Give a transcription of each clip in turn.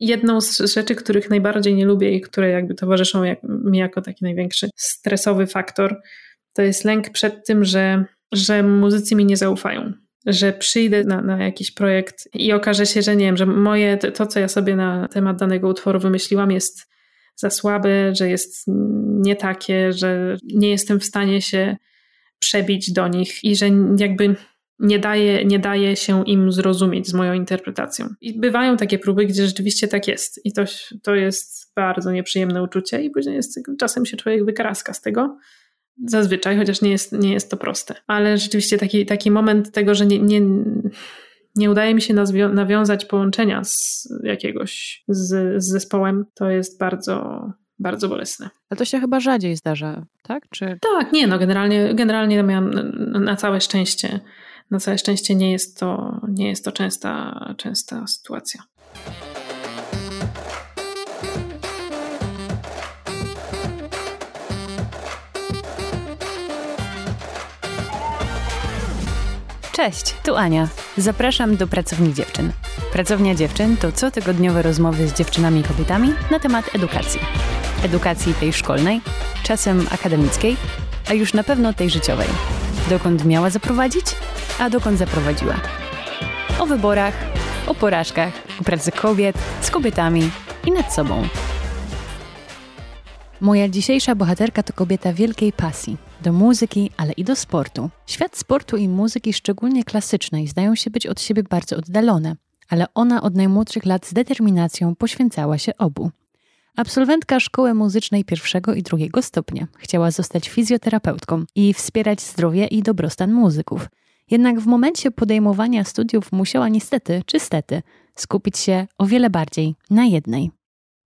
Jedną z rzeczy, których najbardziej nie lubię i które jakby towarzyszą jak, mi jako taki największy stresowy faktor, to jest lęk przed tym, że, że muzycy mi nie zaufają. Że przyjdę na, na jakiś projekt i okaże się, że nie wiem, że moje, to, co ja sobie na temat danego utworu wymyśliłam, jest za słabe, że jest nie takie, że nie jestem w stanie się przebić do nich i że jakby nie daje, nie daje się im zrozumieć z moją interpretacją. I bywają takie próby, gdzie rzeczywiście tak jest. I to, to jest bardzo nieprzyjemne uczucie, i później jest, czasem się człowiek wykaraska z tego. Zazwyczaj, chociaż nie jest, nie jest to proste. Ale rzeczywiście taki, taki moment tego, że nie, nie, nie udaje mi się nawiązać połączenia z jakiegoś z, z zespołem, to jest bardzo, bardzo bolesne. Ale to się chyba rzadziej zdarza, tak? Czy... Tak, nie, no generalnie, generalnie miałam na całe szczęście na całe szczęście nie jest to, nie jest to częsta, częsta sytuacja. Cześć, tu Ania. Zapraszam do Pracowni Dziewczyn. Pracownia Dziewczyn to cotygodniowe rozmowy z dziewczynami i kobietami na temat edukacji. Edukacji tej szkolnej, czasem akademickiej, a już na pewno tej życiowej. Dokąd miała zaprowadzić? a dokąd zaprowadziła. O wyborach, o porażkach, o pracy kobiet, z kobietami i nad sobą. Moja dzisiejsza bohaterka to kobieta wielkiej pasji do muzyki, ale i do sportu. Świat sportu i muzyki, szczególnie klasycznej, zdają się być od siebie bardzo oddalone, ale ona od najmłodszych lat z determinacją poświęcała się obu. Absolwentka szkoły muzycznej pierwszego i drugiego stopnia chciała zostać fizjoterapeutką i wspierać zdrowie i dobrostan muzyków. Jednak w momencie podejmowania studiów musiała niestety, czy stety, skupić się o wiele bardziej na jednej.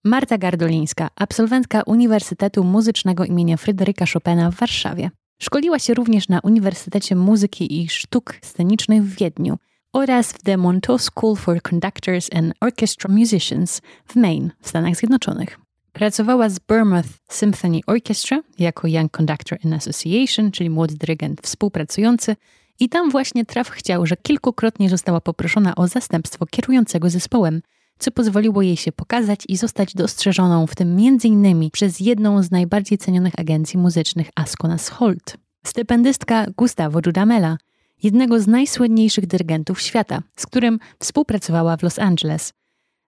Marta Gardolińska, absolwentka Uniwersytetu Muzycznego imienia Fryderyka Chopina w Warszawie. Szkoliła się również na Uniwersytecie Muzyki i Sztuk Scenicznych w Wiedniu oraz w The Montauk School for Conductors and Orchestra Musicians w Maine w Stanach Zjednoczonych. Pracowała z Bournemouth Symphony Orchestra jako Young Conductor in Association, czyli młody dyrygent współpracujący i tam właśnie Traf chciał, że kilkukrotnie została poproszona o zastępstwo kierującego zespołem, co pozwoliło jej się pokazać i zostać dostrzeżoną, w tym m.in. przez jedną z najbardziej cenionych agencji muzycznych Asconas Holt. Stypendystka Gustavo Dudamela, jednego z najsłynniejszych dyrygentów świata, z którym współpracowała w Los Angeles.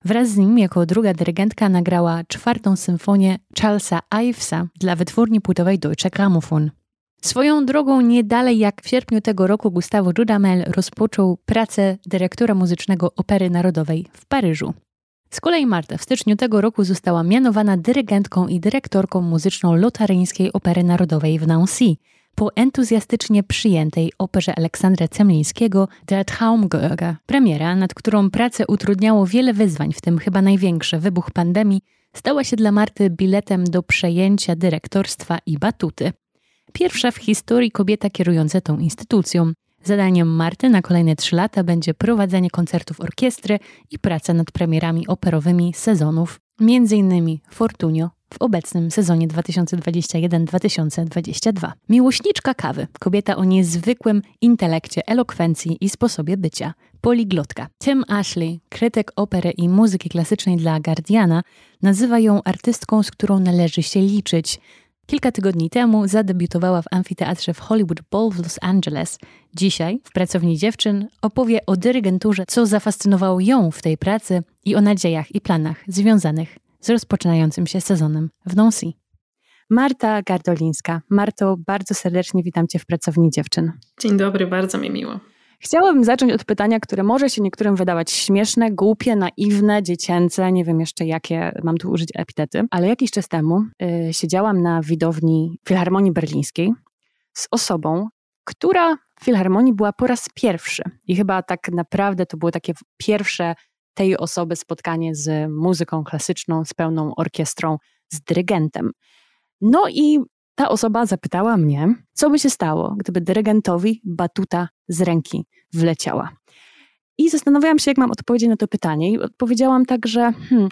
Wraz z nim jako druga dyrygentka nagrała czwartą symfonię Charlesa Ivesa dla wytwórni płytowej Deutsche Grammophon. Swoją drogą nie dalej jak w sierpniu tego roku Gustavo Dudamel rozpoczął pracę dyrektora muzycznego Opery Narodowej w Paryżu. Z kolei Marta w styczniu tego roku została mianowana dyrygentką i dyrektorką muzyczną Lotaryńskiej Opery Narodowej w Nancy po entuzjastycznie przyjętej operze Aleksandra Cemlińskiego Der Traumgörger. Premiera, nad którą pracę utrudniało wiele wyzwań, w tym chyba największe wybuch pandemii, stała się dla Marty biletem do przejęcia dyrektorstwa i batuty. Pierwsza w historii kobieta kierująca tą instytucją. Zadaniem Marty na kolejne trzy lata będzie prowadzenie koncertów orkiestry i praca nad premierami operowymi sezonów, m.in. Fortunio w obecnym sezonie 2021-2022. Miłośniczka kawy, kobieta o niezwykłym intelekcie, elokwencji i sposobie bycia, poliglotka. Tim Ashley, krytyk opery i muzyki klasycznej dla Guardiana, nazywa ją artystką, z którą należy się liczyć. Kilka tygodni temu zadebiutowała w amfiteatrze w Hollywood Bowl w Los Angeles. Dzisiaj w Pracowni Dziewczyn opowie o dyrygenturze, co zafascynowało ją w tej pracy i o nadziejach i planach związanych z rozpoczynającym się sezonem w Nancy. Marta Gardolińska. Marto, bardzo serdecznie witam Cię w Pracowni Dziewczyn. Dzień dobry, bardzo mi miło. Chciałabym zacząć od pytania, które może się niektórym wydawać śmieszne, głupie, naiwne, dziecięce, nie wiem jeszcze jakie mam tu użyć epitety, ale jakiś czas temu y, siedziałam na widowni Filharmonii Berlińskiej z osobą, która w Filharmonii była po raz pierwszy i chyba tak naprawdę to było takie pierwsze tej osoby spotkanie z muzyką klasyczną, z pełną orkiestrą, z dyrygentem. No i ta osoba zapytała mnie, co by się stało, gdyby dyrygentowi batuta z ręki wleciała. I zastanawiałam się, jak mam odpowiedzieć na to pytanie, i odpowiedziałam tak, że hmm,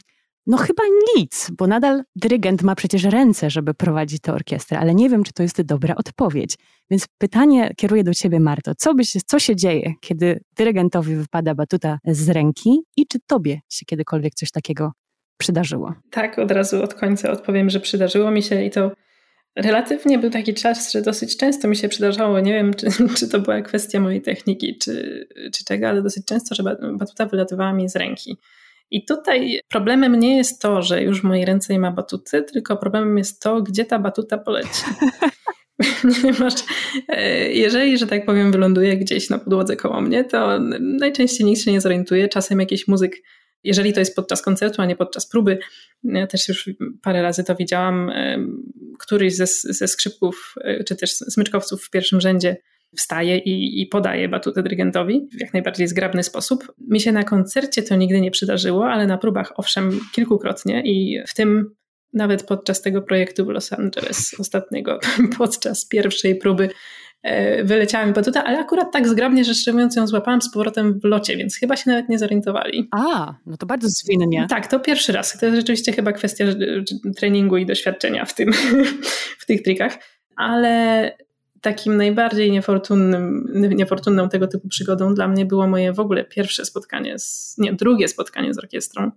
No chyba nic, bo nadal dyrygent ma przecież ręce, żeby prowadzić tę orkiestrę, ale nie wiem, czy to jest dobra odpowiedź. Więc pytanie kieruję do ciebie, Marto. Co, by się, co się dzieje, kiedy dyrygentowi wypada batuta z ręki i czy tobie się kiedykolwiek coś takiego przydarzyło? Tak, od razu od końca odpowiem, że przydarzyło mi się i to relatywnie był taki czas, że dosyć często mi się przydarzało, nie wiem, czy, czy to była kwestia mojej techniki, czy, czy czego, ale dosyć często, że batuta wylatywała mi z ręki. I tutaj problemem nie jest to, że już w mojej ręce nie ma batuty, tylko problemem jest to, gdzie ta batuta poleci. Ponieważ e, jeżeli, że tak powiem, wyląduje gdzieś na podłodze koło mnie, to najczęściej nikt się nie zorientuje. Czasem jakiś muzyk, jeżeli to jest podczas koncertu, a nie podczas próby, ja też już parę razy to widziałam, e, któryś ze, ze skrzypków, e, czy też smyczkowców w pierwszym rzędzie wstaje i, i podaje batutę dyrygentowi w jak najbardziej zgrabny sposób. Mi się na koncercie to nigdy nie przydarzyło, ale na próbach owszem kilkukrotnie i w tym nawet podczas tego projektu w Los Angeles ostatniego, podczas pierwszej próby e, wyleciała mi batuta, ale akurat tak zgrabnie, że szczerze mówiąc ją złapałam z powrotem w locie, więc chyba się nawet nie zorientowali. A, no to bardzo zwinnie. Tak, to pierwszy raz. To jest rzeczywiście chyba kwestia treningu i doświadczenia w, tym, w tych trikach, ale takim najbardziej niefortunnym, niefortunną tego typu przygodą dla mnie było moje w ogóle pierwsze spotkanie, z, nie, drugie spotkanie z orkiestrą,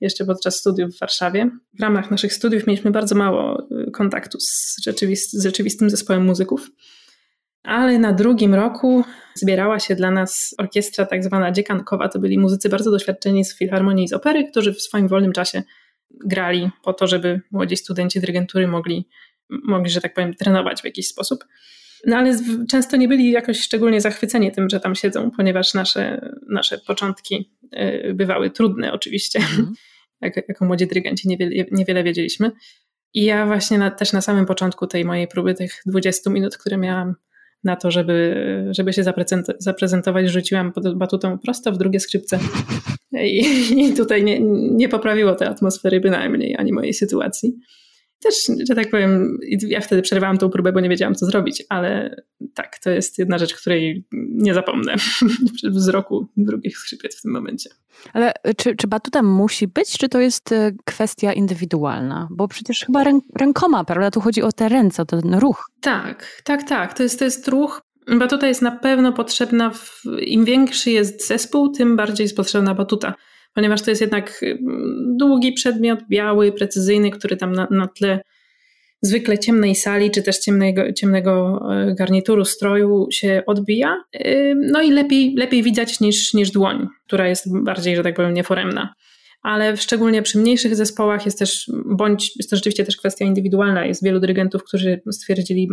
jeszcze podczas studiów w Warszawie. W ramach naszych studiów mieliśmy bardzo mało y, kontaktu z, rzeczywist, z rzeczywistym zespołem muzyków, ale na drugim roku zbierała się dla nas orkiestra tak zwana dziekankowa. To byli muzycy bardzo doświadczeni z filharmonii i z opery, którzy w swoim wolnym czasie grali po to, żeby młodzi studenci dyrygentury mogli, mogli, że tak powiem, trenować w jakiś sposób. No ale często nie byli jakoś szczególnie zachwyceni tym, że tam siedzą, ponieważ nasze, nasze początki y, bywały trudne oczywiście. Mm. Jak, jako młodzi dyrygenci niewiele, niewiele wiedzieliśmy. I ja właśnie na, też na samym początku tej mojej próby, tych 20 minut, które miałam na to, żeby, żeby się zaprezentować, rzuciłam pod batutą prosto w drugie skrzypce. I, i tutaj nie, nie poprawiło tej atmosfery bynajmniej, ani mojej sytuacji też, że tak powiem, ja wtedy przerwałam tą próbę, bo nie wiedziałam, co zrobić, ale tak, to jest jedna rzecz, której nie zapomnę wzroku drugich skrzypiec w tym momencie. Ale czy, czy batuta musi być, czy to jest e, kwestia indywidualna? Bo przecież chyba rę, rękoma, prawda? Tu chodzi o te ręce, o ten ruch. Tak, tak, tak. To jest, to jest ruch. Batuta jest na pewno potrzebna, w, im większy jest zespół, tym bardziej jest potrzebna batuta ponieważ to jest jednak mm, długi przedmiot, biały, precyzyjny, który tam na, na tle zwykle ciemnej sali, czy też ciemnego, ciemnego e, garnituru stroju się odbija. No i lepiej, lepiej widać niż, niż dłoń, która jest bardziej, że tak powiem, nieforemna ale szczególnie przy mniejszych zespołach jest też, bądź jest to rzeczywiście też kwestia indywidualna. Jest wielu dyrygentów, którzy stwierdzili,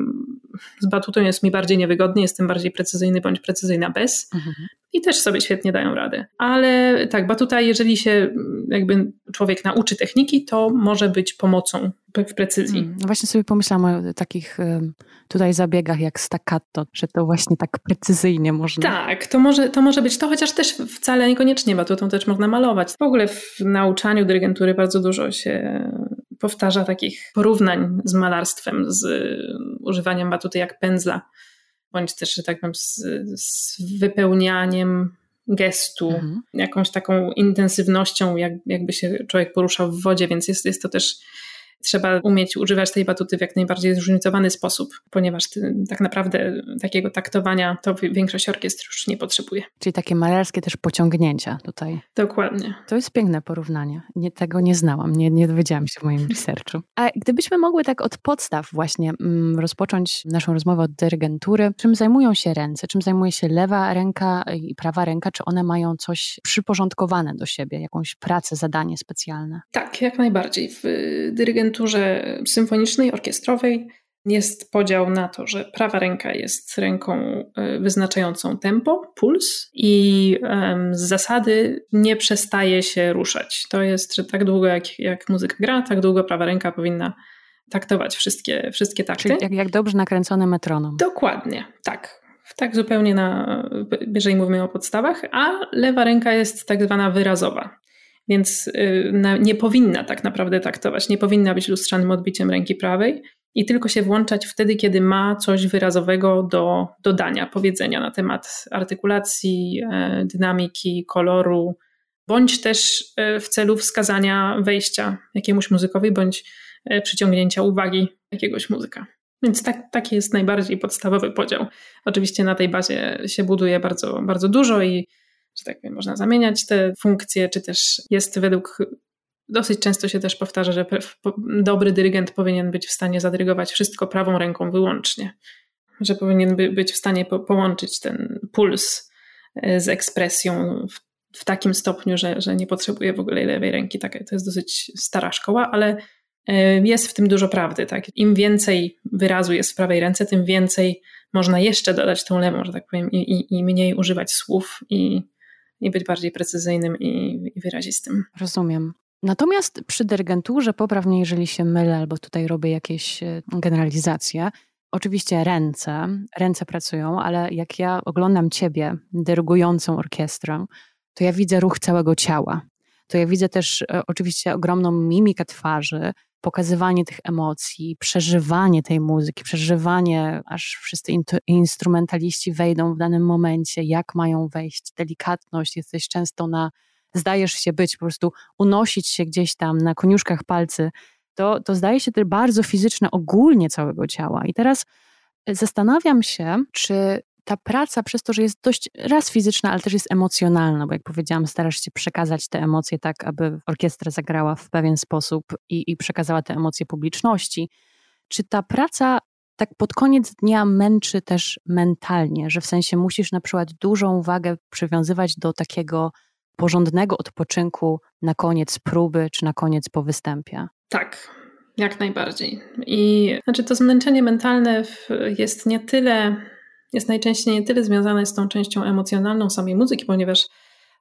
z batutą jest mi bardziej niewygodnie, jestem bardziej precyzyjny bądź precyzyjna bez. Mhm. I też sobie świetnie dają radę. Ale tak, batuta, jeżeli się jakby człowiek nauczy techniki, to może być pomocą w precyzji. No właśnie sobie pomyślałam o takich tutaj zabiegach jak staccato, że to właśnie tak precyzyjnie można. Tak, to może, to może być to, chociaż też wcale niekoniecznie batutą też można malować. W ogóle w nauczaniu dyrygentury bardzo dużo się powtarza takich porównań z malarstwem, z używaniem batuty jak pędzla, bądź też, że tak powiem, z, z wypełnianiem gestu, mhm. jakąś taką intensywnością, jak, jakby się człowiek poruszał w wodzie, więc jest, jest to też trzeba umieć używać tej batuty w jak najbardziej zróżnicowany sposób, ponieważ ty, tak naprawdę takiego taktowania to większość orkiestr już nie potrzebuje. Czyli takie malarskie też pociągnięcia tutaj. Dokładnie. To jest piękne porównanie. Nie, tego nie znałam, nie, nie dowiedziałam się w moim researchu. A gdybyśmy mogły tak od podstaw właśnie mm, rozpocząć naszą rozmowę od dyrygentury, czym zajmują się ręce, czym zajmuje się lewa ręka i prawa ręka, czy one mają coś przyporządkowane do siebie, jakąś pracę, zadanie specjalne? Tak, jak najbardziej. W dyrygenturze agenturze symfonicznej, orkiestrowej jest podział na to, że prawa ręka jest ręką e, wyznaczającą tempo, puls i z zasady nie przestaje się ruszać. To jest, że tak długo jak, jak muzyka gra, tak długo prawa ręka powinna taktować wszystkie, wszystkie takty. Czyli jak, jak dobrze nakręcony metronom. Dokładnie, tak. Tak zupełnie na, jeżeli mówimy o podstawach, a lewa ręka jest tak zwana wyrazowa. Więc y, nie powinna tak naprawdę taktować, nie powinna być lustrzanym odbiciem ręki prawej i tylko się włączać wtedy, kiedy ma coś wyrazowego do dodania, powiedzenia na temat artykulacji, e, dynamiki, koloru, bądź też w celu wskazania wejścia jakiemuś muzykowi, bądź przyciągnięcia uwagi jakiegoś muzyka. Więc tak, taki jest najbardziej podstawowy podział. Oczywiście na tej bazie się buduje bardzo, bardzo dużo i że tak powiem, można zamieniać te funkcje, czy też jest według dosyć często się też powtarza, że dobry dyrygent powinien być w stanie zadyrygować wszystko prawą ręką wyłącznie. Że powinien być w stanie po połączyć ten puls e, z ekspresją w, w, takim stopniu, że, że nie potrzebuje w ogóle lewej ręki. Tak, to jest dosyć stara szkoła, ale e, jest w tym dużo prawdy. Tak? Im więcej wyrazu jest w prawej ręce, tym więcej można jeszcze dodać tą lewą, że tak powiem, i, i, i mniej używać słów i, i być bardziej precyzyjnym i, i wyrazistym. Rozumiem. Natomiast przy dyrygenturze, poprawnie jeżeli się mylę albo tutaj robię jakieś e, generalizacje, oczywiście ręce, ręce pracują, ale jak ja oglądam ciebie dyrygującą orkiestrę, to ja widzę ruch całego ciała. To ja widzę też e, oczywiście ogromną mimikę twarzy, pokazywanie tych emocji, przeżywanie tej muzyki, przeżywanie, aż wszyscy instrumentaliści wejdą w danym momencie, jak mają wejść, delikatność, jesteś często na zdajesz się być, po prostu unosić się gdzieś tam na koniuszkach palcy, to, to zdaje się też bardzo fizyczne ogólnie całego ciała. I teraz zastanawiam się, czy ta praca przez to, że jest dość raz fizyczna, ale też jest emocjonalna, bo jak powiedziałam, starasz się przekazać te emocje tak, aby orkiestra zagrała w pewien sposób i, i przekazała te emocje publiczności. Czy ta praca tak pod koniec dnia męczy też mentalnie, że w sensie musisz na przykład dużą uwagę przywiązywać do takiego porządnego odpoczynku na koniec próby czy na koniec po występie. Tak, jak najbardziej. I znaczy to zmęczenie mentalne jest nie tyle, jest najczęściej nie tyle związane z tą częścią emocjonalną samej muzyki, ponieważ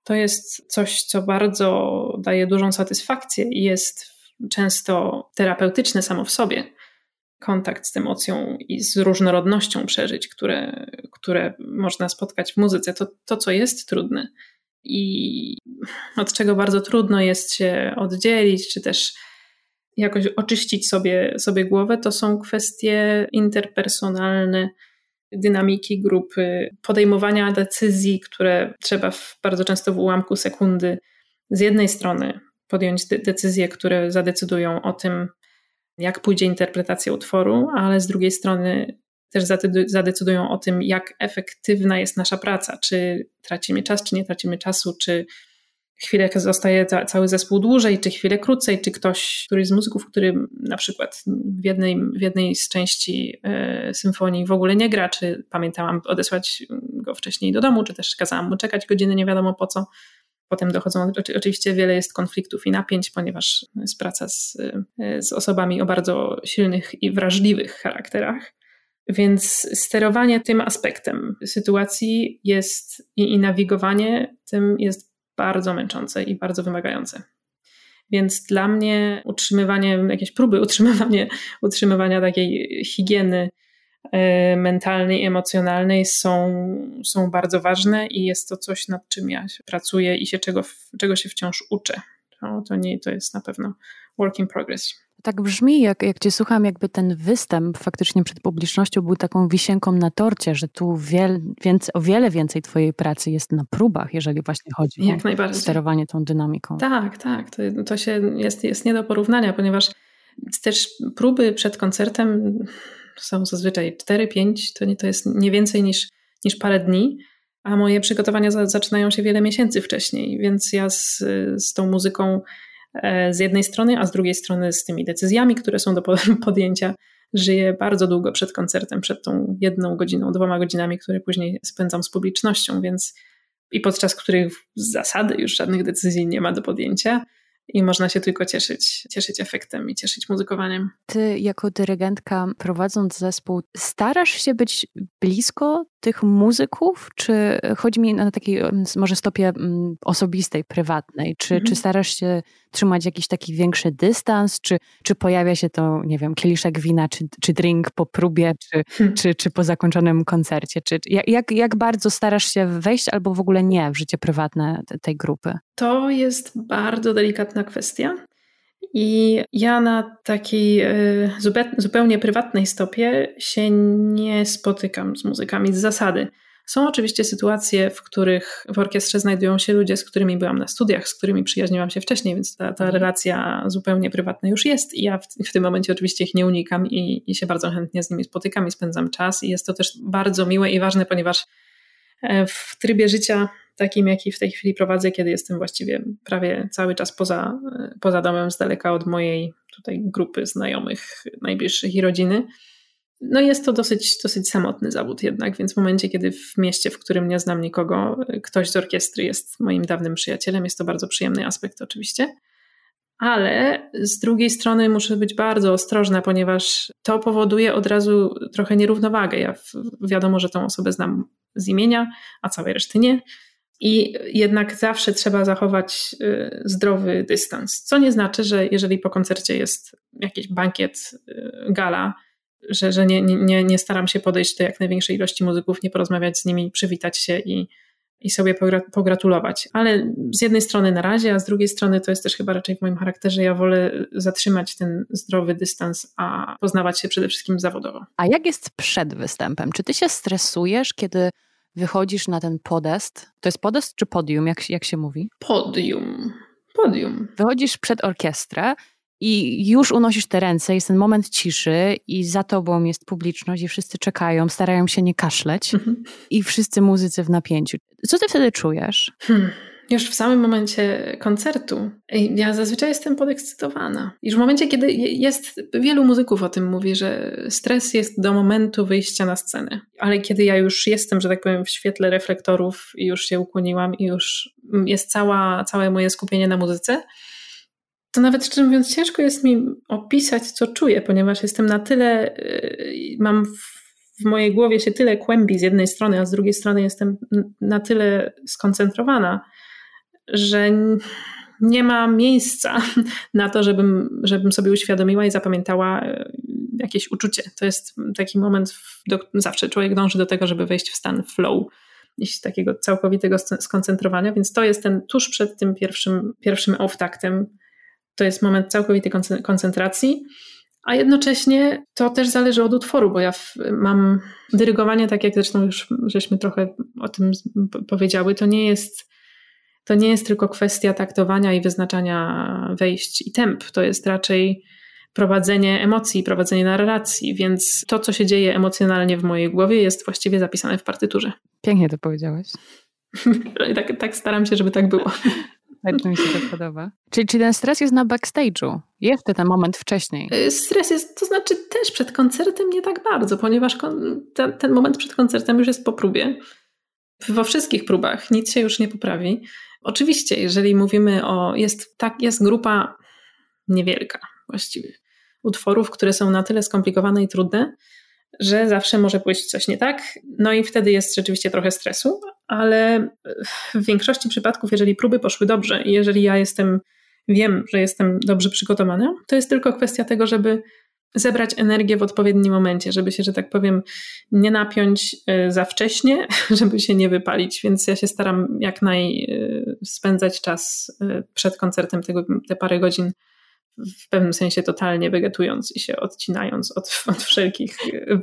to jest coś, co bardzo daje dużą satysfakcję i jest często terapeutyczne samo w sobie. Kontakt z emocją i z różnorodnością przeżyć, które, które można spotkać w muzyce, to, to co jest trudne i od czego bardzo trudno jest się oddzielić, czy też jakoś oczyścić sobie, sobie głowę, to są kwestie interpersonalne, dynamiki grupy, podejmowania decyzji, które trzeba w, bardzo często w ułamku sekundy z jednej strony podjąć de decyzje, które zadecydują o tym, jak pójdzie interpretacja utworu, ale z drugiej strony też zadecydują o tym, jak efektywna jest nasza praca, czy tracimy czas, czy nie tracimy czasu, czy chwilę zostaje cały zespół dłużej, czy chwilę krócej, czy ktoś, któryś z muzyków, który na przykład w jednej, w jednej z części e, symfonii w ogóle nie gra, czy pamiętałam odesłać go wcześniej do domu, czy też kazałam mu czekać godziny, nie wiadomo po co. Potem dochodzą, oczywiście wiele jest konfliktów i napięć, ponieważ jest praca z, e, z osobami o bardzo silnych i wrażliwych charakterach. Więc sterowanie tym aspektem sytuacji jest i, i nawigowanie tym jest bardzo męczące i bardzo wymagające. Więc dla mnie utrzymywanie, jakieś próby utrzymywanie, utrzymywania takiej higieny e, mentalnej, emocjonalnej są, są bardzo ważne i jest to coś, nad czym ja pracuję i się czego, czego się wciąż uczę. No, to, nie, to jest na pewno work in progress. Tak brzmi, jak, jak cię słucham, jakby ten występ faktycznie przed publicznością był taką wisienką na torcie, że tu wiel, więcej, o wiele więcej twojej pracy jest na próbach, jeżeli właśnie chodzi jak o sterowanie tą dynamiką. Tak, tak. To, to się jest, jest nie do porównania, ponieważ też próby przed koncertem są zazwyczaj 4-5, to, nie, to jest nie więcej niż, niż parę dni, a moje przygotowania za, zaczynają się wiele miesięcy wcześniej, więc ja z, z tą muzyką z jednej strony, a z drugiej strony z tymi decyzjami, które są do podjęcia, żyję bardzo długo przed koncertem, przed tą jedną godziną, dwoma godzinami, które później spędzam z publicznością, więc i podczas których z zasady już żadnych decyzji nie ma do podjęcia, i można się tylko cieszyć, cieszyć efektem i cieszyć muzykowaniem. Ty jako dyrygentka prowadząc zespół starasz się być blisko tych muzyków, czy chodzi mi na takiej może stopie osobistej, prywatnej, czy, mhm. czy starasz się trzymać jakiś taki większy dystans, czy, czy pojawia się to, nie wiem, kieliszek wina, czy, czy drink po próbie, czy, hmm. czy, czy po zakończonym koncercie, czy jak, jak bardzo starasz się wejść albo w ogóle nie w życie prywatne tej grupy? To jest bardzo delikatna kwestia. I ja na takiej e, zupełnie prywatnej stopie się nie spotykam z muzykami z zasady. Są oczywiście sytuacje, w których w orkiestrze znajdują się ludzie, z którymi byłam na studiach, z którymi przyjaźniłam się wcześniej, więc ta, ta mhm. relacja zupełnie prywatna już jest i ja w, w tym momencie oczywiście ich nie unikam i, i się bardzo chętnie z nimi spotykam i spędzam czas i jest to też bardzo miłe i ważne, ponieważ e, w trybie życia takim, jaki w tej chwili prowadzę, kiedy jestem właściwie prawie cały czas poza, e, poza domem, z daleka od mojej tutaj grupy znajomych, najbliższych i rodziny, no jest to dosyć, dosyć samotny zawód jednak, więc w momencie, kiedy w mieście, w którym nie znam nikogo, ktoś z orkiestry jest moim dawnym przyjacielem, jest to bardzo przyjemny aspekt oczywiście. Ale z drugiej strony muszę być bardzo ostrożna, ponieważ to powoduje od razu trochę nierównowagę. Ja wiadomo, że tą osobę znam z imienia, a całej reszty nie. I jednak zawsze trzeba zachować y, zdrowy dystans. Co nie znaczy, że jeżeli po koncercie jest jakiś bankiet, y, gala, że, że nie, nie, nie staram się podejść do jak największej ilości muzyków, nie porozmawiać z nimi, przywitać się i, i sobie pogratulować. Ale z jednej strony na razie, a z drugiej strony to jest też chyba raczej w moim charakterze. Ja wolę zatrzymać ten zdrowy dystans, a poznawać się przede wszystkim zawodowo. A jak jest przed występem? Czy ty się stresujesz, kiedy wychodzisz na ten podest? To jest podest czy podium, jak, jak się mówi? Podium. Podium. Wychodzisz przed orkiestrę i już unosisz te ręce, jest ten moment ciszy i za tobą jest publiczność i wszyscy czekają, starają się nie kaszleć mhm. i wszyscy muzycy w napięciu. Co ty wtedy czujesz? Hmm. Już w samym momencie koncertu. Ja zazwyczaj jestem podekscytowana. Już w momencie, kiedy jest, wielu muzyków o tym mówi, że stres jest do momentu wyjścia na scenę. Ale kiedy ja już jestem, że tak powiem, w świetle reflektorów i już się ukłoniłam i już jest cała, całe moje skupienie na muzyce, to nawet szczerze mówiąc, ciężko jest mi opisać, co czuję, ponieważ jestem na tyle, y, mam w mojej głowie się tyle kłębi z jednej strony, a z drugiej strony jestem na tyle skoncentrowana, że nie ma miejsca na to, żebym, żebym sobie uświadomiła i zapamiętała y, jakieś uczucie. To jest taki moment, do, zawsze człowiek dąży do tego, żeby wejść w stan flow, takiego całkowitego skoncentrowania, więc to jest ten tuż przed tym pierwszym, pierwszym off-taktem, to jest moment całkowitej koncentracji, a jednocześnie to też zależy od utworu, bo ja mam dyrygowanie, tak jak zresztą już żeśmy trochę o tym powiedziały, to nie jest to nie jest tylko kwestia taktowania i wyznaczania wejść i temp, to jest raczej prowadzenie emocji, prowadzenie narracji, więc to, co się dzieje emocjonalnie w mojej głowie, jest właściwie zapisane w partyturze. Pięknie to powiedziałeś. tak, tak staram się, żeby tak było. Bardzo mi się to podoba. Czyli, czyli ten stres jest na backstage'u, jeszcze ten moment wcześniej. Y, stres jest, to znaczy też przed koncertem nie tak bardzo, ponieważ ten, ten moment przed koncertem już jest po próbie. We wszystkich próbach nic się już nie poprawi. Oczywiście, jeżeli mówimy o, jest, tak, jest grupa niewielka właściwie utworów, które są na tyle skomplikowane i trudne, że zawsze może pójść coś nie tak, no i wtedy jest rzeczywiście trochę stresu, ale w większości przypadków, jeżeli próby poszły dobrze i jeżeli ja jestem, wiem, że jestem dobrze przygotowana, to jest tylko kwestia tego, żeby zebrać energię w odpowiednim momencie, żeby się, że tak powiem, nie napiąć e, za wcześnie, żeby się nie wypalić. Więc ja się staram jak naj e, spędzać czas e, przed koncertem, tego, te parę godzin w pewnym sensie totalnie wegetując i się odcinając od, od wszelkich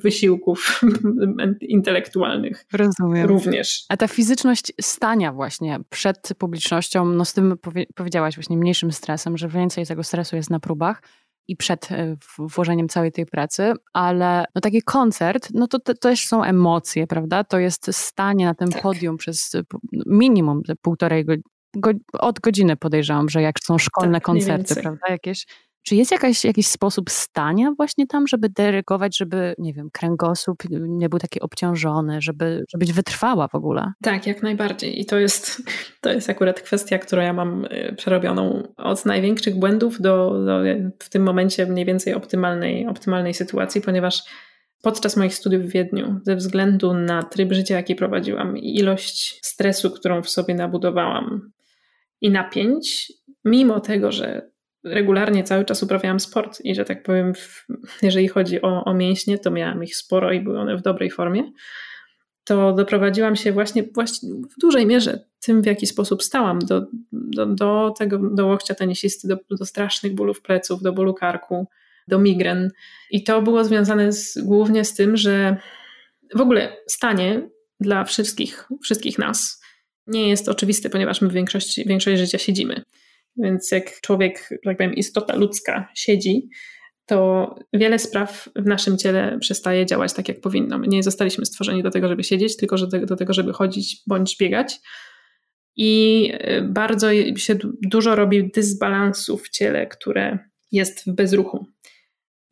wysiłków intelektualnych. Rozumiem. Również. A ta fizyczność stania właśnie przed publicznością, no z tym powie, powiedziałaś właśnie mniejszym stresem, że więcej tego stresu jest na próbach i przed e, włożeniem całej tej pracy, ale no taki koncert, no to, to też są emocje, prawda? To jest stanie na tym tak. podium przez minimum półtorej go, od godziny podejrzewam, że jak są szkolne tak, koncerty, prawda, jakieś. Czy jest jakaś, jakiś sposób stania właśnie tam, żeby dyrygować, żeby, nie wiem, kręgosłup nie był taki obciążony, żeby, być wytrwała w ogóle? Tak, jak najbardziej. I to jest, to jest akurat kwestia, którą ja mam y, przerobioną od największych błędów do, do w tym momencie mniej więcej optymalnej, optymalnej sytuacji, ponieważ podczas moich studiów w Wiedniu, ze względu na tryb życia, jaki prowadziłam i ilość stresu, którą w sobie nabudowałam, i napięć, mimo tego, że regularnie cały czas uprawiałam sport i że tak powiem, jeżeli chodzi o, o mięśnie, to miałam ich sporo i były one w dobrej formie, to doprowadziłam się właśnie, właśnie w dużej mierze tym, w jaki sposób stałam do, do, do tego, do łokcia tenisisty, do, do strasznych bólów pleców, do bólu karku, do migren. I to było związane z, głównie z tym, że w ogóle stanie dla wszystkich, wszystkich nas. Nie jest oczywiste, ponieważ my w większości, większość życia siedzimy. Więc jak człowiek, tak powiem, istota ludzka siedzi, to wiele spraw w naszym ciele przestaje działać tak, jak powinno. My nie zostaliśmy stworzeni do tego, żeby siedzieć, tylko do tego, żeby chodzić bądź biegać. I y, bardzo się dużo robi dysbalansu w ciele, które jest w bezruchu.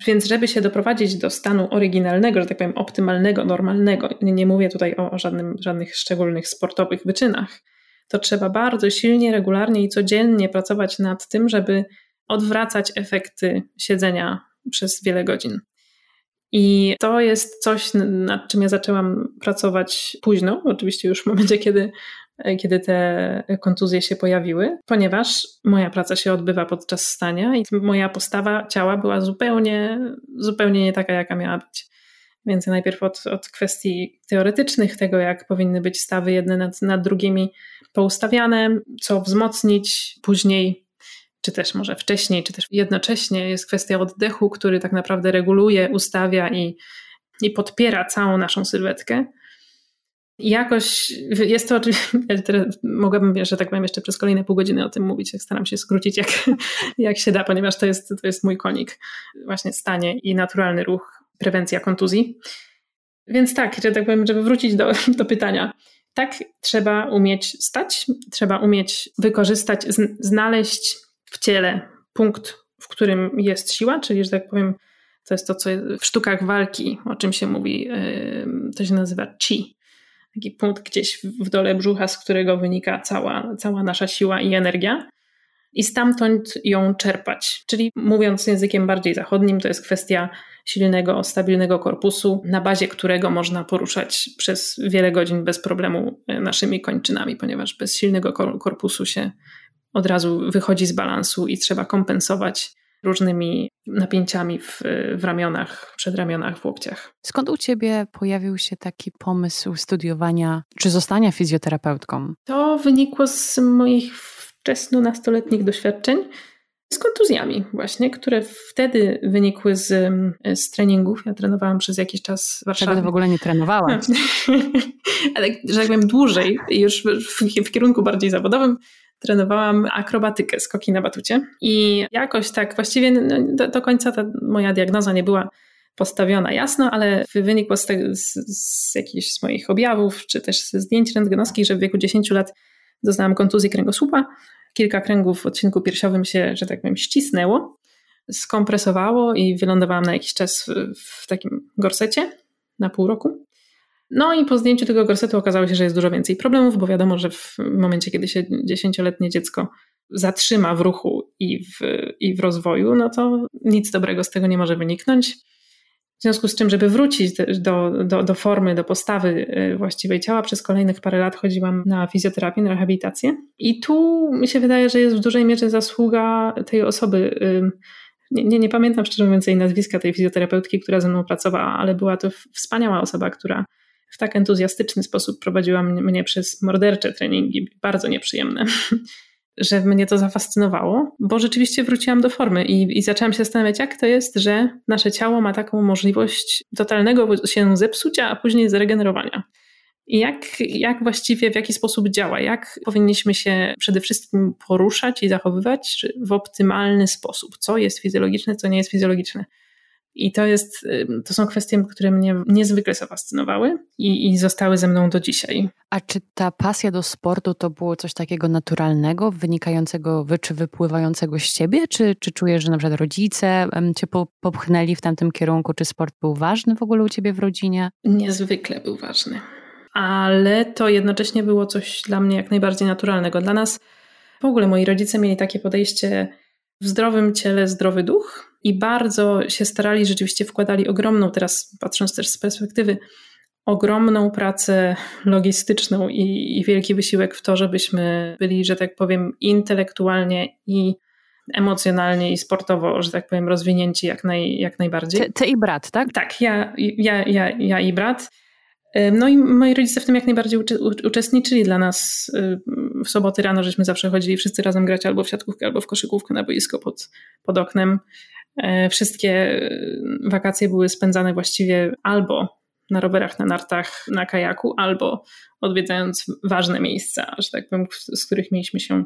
Więc żeby się doprowadzić do stanu oryginalnego, że tak powiem optymalnego, normalnego, nie mówię tutaj o, o żadnym, żadnych szczególnych sportowych wyczynach, to trzeba bardzo silnie, regularnie i codziennie pracować nad tym, żeby odwracać efekty siedzenia przez wiele godzin. I to jest coś, nad czym ja zaczęłam pracować późno, oczywiście już w momencie, kiedy, kiedy te kontuzje się pojawiły, ponieważ moja praca się odbywa podczas stania i moja postawa ciała była zupełnie, zupełnie nie taka, jaka miała być. Więc najpierw od, od kwestii teoretycznych, tego jak powinny być stawy jedne nad, nad drugimi poustawiane, co wzmocnić, później czy też może wcześniej, czy też jednocześnie jest kwestia oddechu, który tak naprawdę reguluje, ustawia i, i podpiera całą naszą sylwetkę. Jakoś jest to oczywiście, mogłabym, że tak powiem, jeszcze przez kolejne pół godziny o tym mówić, staram się skrócić jak, jak się da, ponieważ to jest, to jest mój konik, właśnie stanie i naturalny ruch, prewencja kontuzji. Więc tak, że tak powiem, żeby wrócić do, do pytania. Tak, trzeba umieć stać, trzeba umieć wykorzystać, znaleźć w ciele punkt, w którym jest siła, czyli, że tak powiem, to jest to, co w sztukach walki, o czym się mówi, to się nazywa chi. Taki punkt gdzieś w dole brzucha, z którego wynika cała, cała nasza siła i energia. I stamtąd ją czerpać. Czyli mówiąc językiem bardziej zachodnim, to jest kwestia silnego, stabilnego korpusu, na bazie którego można poruszać przez wiele godzin bez problemu e, naszymi kończynami, ponieważ bez silnego korpusu się od razu wychodzi z balansu i trzeba kompensować różnymi napięciami w, w ramionach, przedramionach, w łokciach. Skąd u Ciebie pojawił się taki pomysł studiowania czy zostania fizjoterapeutką? To wynikło z moich wczesno-nastoletnich doświadczeń z kontuzjami właśnie, które wtedy wynikły z, z treningów. Ja trenowałam przez jakiś czas w Warszawie. Wtedy w ogóle nie trenowałaś. Ale, że tak powiem, dłużej, już w, w kierunku bardziej zawodowym, trenowałam akrobatykę, skoki na batucie i jakoś tak właściwie no, do, do końca ta moja diagnoza nie była postawiona jasno, ale wynikło z, tego, z, z jakichś z moich objawów, czy też ze zdjęć rentgenowskich, że w wieku 10 lat doznałam kontuzji kręgosłupa. Kilka kręgów w odcinku piersiowym się, że tak powiem, ścisnęło, skompresowało i wylądowałam na jakiś czas w, takim gorsecie na pół roku. No i po zdjęciu tego gorsetu okazało się, że jest dużo więcej problemów, bo wiadomo, że w momencie, kiedy się dziesięcioletnie dziecko zatrzyma w ruchu i w, i w rozwoju, no to nic dobrego z tego nie może wyniknąć. W związku z czym, żeby wrócić do, do, do formy, do postawy y, właściwej ciała, przez kolejnych parę lat chodziłam na fizjoterapię, na rehabilitację. I tu mi się wydaje, że jest w dużej mierze zasługa tej osoby. Y, nie, nie, nie pamiętam szczerze mówiąc jej nazwiska, tej fizjoterapeutki, która ze mną pracowała, ale była to wspaniała osoba, która w tak entuzjastyczny sposób prowadziła mnie przez mordercze treningi, bardzo nieprzyjemne, że mnie to zafascynowało, bo rzeczywiście wróciłam do formy i, i zaczęłam się zastanawiać, jak to jest, że nasze ciało ma taką możliwość totalnego się zepsucia, a później zregenerowania. I jak, jak właściwie, w jaki sposób działa, jak powinniśmy się przede wszystkim poruszać i zachowywać w optymalny sposób, co jest fizjologiczne, co nie jest fizjologiczne. I to, jest, to są kwestie, które mnie niezwykle zafascynowały i, i zostały ze mną do dzisiaj. A czy ta pasja do sportu to było coś takiego naturalnego, wynikającego czy wypływającego z ciebie? Czy, czy czujesz, że na przykład rodzice cię popchnęli w tamtym kierunku? Czy sport był ważny w ogóle u ciebie w rodzinie? Niezwykle był ważny. Ale to jednocześnie było coś dla mnie jak najbardziej naturalnego. Dla nas w ogóle moi rodzice mieli takie podejście w zdrowym ciele zdrowy duch i bardzo się starali, rzeczywiście wkładali ogromną, teraz patrząc też z perspektywy, ogromną pracę logistyczną i, i wielki wysiłek w to, żebyśmy byli, że tak powiem, intelektualnie i emocjonalnie i sportowo, że tak powiem, rozwinięci jak, naj, jak najbardziej. Ty, ty, i brat, tak? Tak, ja, ja, ja, ja i brat. No i moi rodzice w tym jak najbardziej uczestniczyli dla nas. W soboty rano żeśmy zawsze chodzili wszyscy razem grać albo w siatkówkę, albo w koszykówkę na boisko pod, pod oknem. E, wszystkie wakacje były spędzane właściwie albo na rowerach, na nartach, na kajaku, albo odwiedzając ważne miejsca, że tak powiem, z których mieliśmy się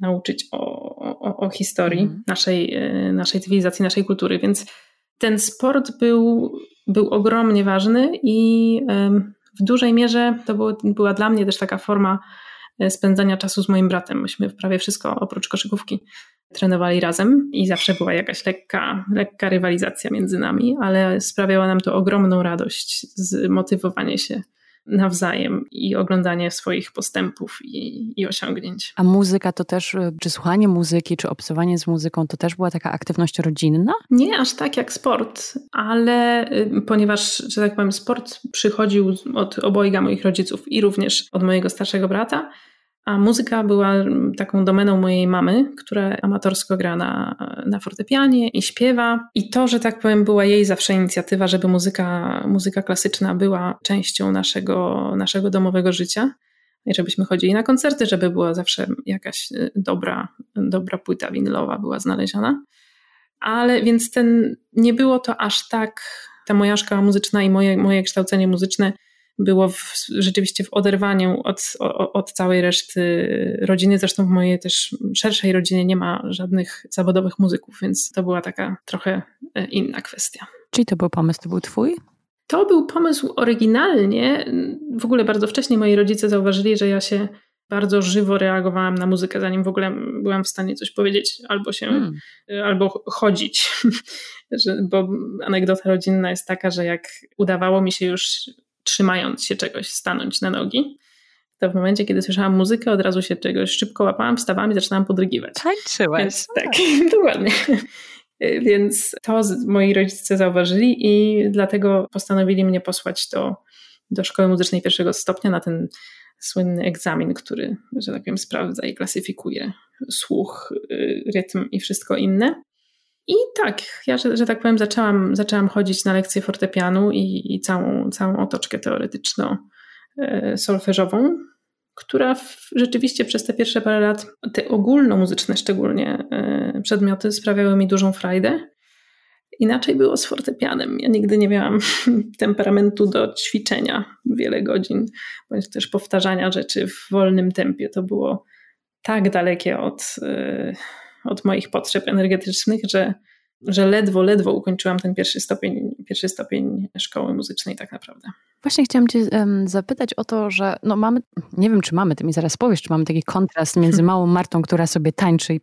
nauczyć o, o, o historii mm. naszej, e, naszej cywilizacji, naszej kultury. Więc ten sport był, był ogromnie ważny i w dużej mierze to było, była dla mnie też taka forma e, spędzania czasu z moim bratem. Myśmy prawie wszystko oprócz koszykówki trenowali razem i zawsze była jakaś lekka, lekka rywalizacja między nami, ale sprawiało nam to ogromną radość, zmotywowanie się nawzajem i oglądanie swoich postępów i, i, osiągnięć. A muzyka to też, y, czy słuchanie muzyki, czy obcowanie z muzyką, to też była taka aktywność rodzinna? Nie aż tak jak sport, ale y, ponieważ, że tak powiem, sport przychodził od obojga moich rodziców i również od mojego starszego brata, a muzyka była taką domeną mojej mamy, która amatorsko gra na, na fortepianie i śpiewa. I to, że tak powiem, była jej zawsze inicjatywa, żeby muzyka, muzyka klasyczna była częścią naszego, naszego domowego życia. I żebyśmy chodzili na koncerty, żeby była zawsze jakaś y, dobra, dobra płyta winylowa była znaleziona. Ale więc ten, nie było to aż tak, ta moja szkoła muzyczna i moje, moje kształcenie muzyczne było w, rzeczywiście w oderwaniu od, od całej reszty rodziny. Zresztą w mojej też szerszej rodzinie nie ma żadnych zawodowych muzyków, więc to była taka trochę e, inna kwestia. Czyli to był pomysł, to był twój? To był pomysł oryginalnie. W ogóle bardzo wcześnie moi rodzice zauważyli, że ja się bardzo żywo reagowałam na muzykę, zanim w ogóle byłam w stanie coś powiedzieć albo się, hmm. albo chodzić. Bo anegdota rodzinna jest taka, że jak udawało mi się już trzymając się czegoś, stanąć na nogi. To w momencie, kiedy słyszałam muzykę, od razu się czegoś szybko łapałam, wstawałam i zaczynałam podrygiwać. Tańczyłaś. Więc, tak, dokładnie. Więc to moi rodzice zauważyli i dlatego postanowili mnie posłać do, do szkoły muzycznej pierwszego stopnia na ten słynny egzamin, który, że tak powiem, sprawdza i klasyfikuje słuch, y, rytm i wszystko inne. I tak, ja, że, że tak powiem, zaczęłam, zaczęłam chodzić na lekcje fortepianu i, i całą, całą otoczkę teoretyczno-solfeżową, e, która w, rzeczywiście przez te pierwsze parę lat, te ogólnomuzyczne szczególnie e, przedmioty sprawiały mi dużą frajdę. Inaczej było z fortepianem. Ja nigdy nie miałam temperamentu do ćwiczenia wiele godzin, bądź też powtarzania rzeczy w wolnym tempie. To było tak dalekie od, e, od moich potrzeb energetycznych, że, że ledwo, ledwo ukończyłam ten pierwszy stopień, pierwszy stopień szkoły muzycznej tak naprawdę. Właśnie chciałam Cię zapytać o to, że no mamy, nie wiem czy mamy, Ty mi zaraz powiesz, czy mamy taki kontrast między małą Martą, która sobie tańczy i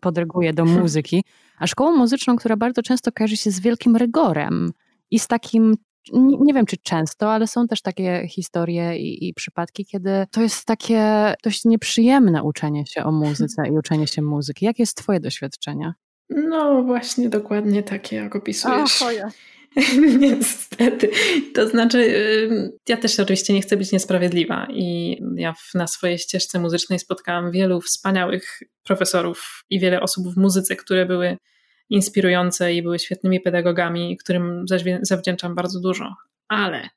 podreguje do muzyki, a szkołą muzyczną, która bardzo często kojarzy się z wielkim rygorem i z takim nie, wiem czy często, ale są też takie historie i, i, przypadki, kiedy to jest takie dość nieprzyjemne uczenie się o muzyce i uczenie się muzyki. Jakie jest Twoje doświadczenie? No właśnie dokładnie takie, jak opisujesz. O, Niestety. To znaczy, ja też oczywiście nie chcę być niesprawiedliwa i ja na swojej ścieżce muzycznej spotkałam wielu wspaniałych profesorów i wiele osób w muzyce, które były inspirujące i były świetnymi pedagogami, którym zawdzięczam bardzo dużo. Ale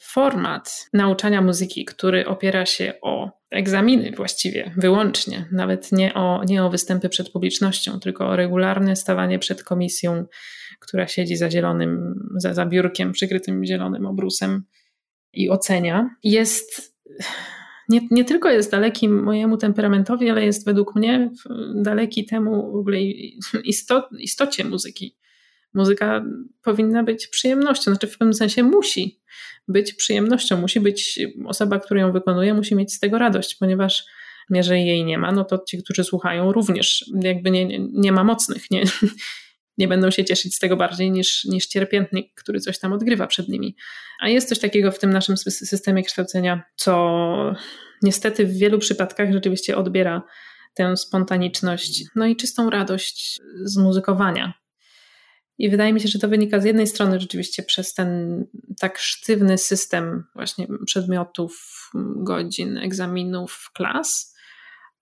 format nauczania muzyki, który opiera się o egzaminy właściwie, wyłącznie, nawet nie o, nie o występy przed publicznością, tylko o regularne stawanie przed komisją, która siedzi za zielonym, za, za biurkiem przykrytym zielonym obrusem i ocenia, jest nie, nie tylko jest daleki mojemu temperamentowi, ale jest według mnie daleki temu w ogóle istot, istocie muzyki. Muzyka powinna być przyjemnością, znaczy w pewnym sensie musi być przyjemnością, musi być osoba, która ją wykonuje, musi mieć z tego radość, ponieważ jeżeli jej nie ma, no to ci, którzy słuchają, również jakby nie, nie ma mocnych, nie, nie będą się cieszyć z tego bardziej niż, niż cierpiętnik, który coś tam odgrywa przed nimi. A jest coś takiego w tym naszym systemie kształcenia, co niestety w wielu przypadkach rzeczywiście odbiera tę spontaniczność, no i czystą radość z muzykowania. I wydaje mi się, że to wynika z jednej strony rzeczywiście przez ten tak sztywny system właśnie przedmiotów, godzin, egzaminów, klas,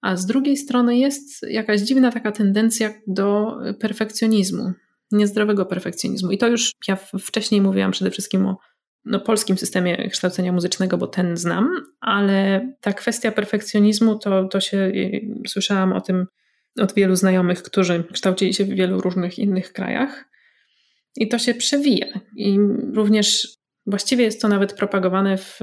a z drugiej strony jest jakaś dziwna taka tendencja do perfekcjonizmu, niezdrowego perfekcjonizmu. I to już ja wcześniej mówiłam przede wszystkim o no, polskim systemie kształcenia muzycznego, bo ten znam, ale ta kwestia perfekcjonizmu to, to się słyszałam o tym od wielu znajomych, którzy kształcili się w wielu różnych innych krajach. I to się przewija. I również Właściwie jest to nawet propagowane w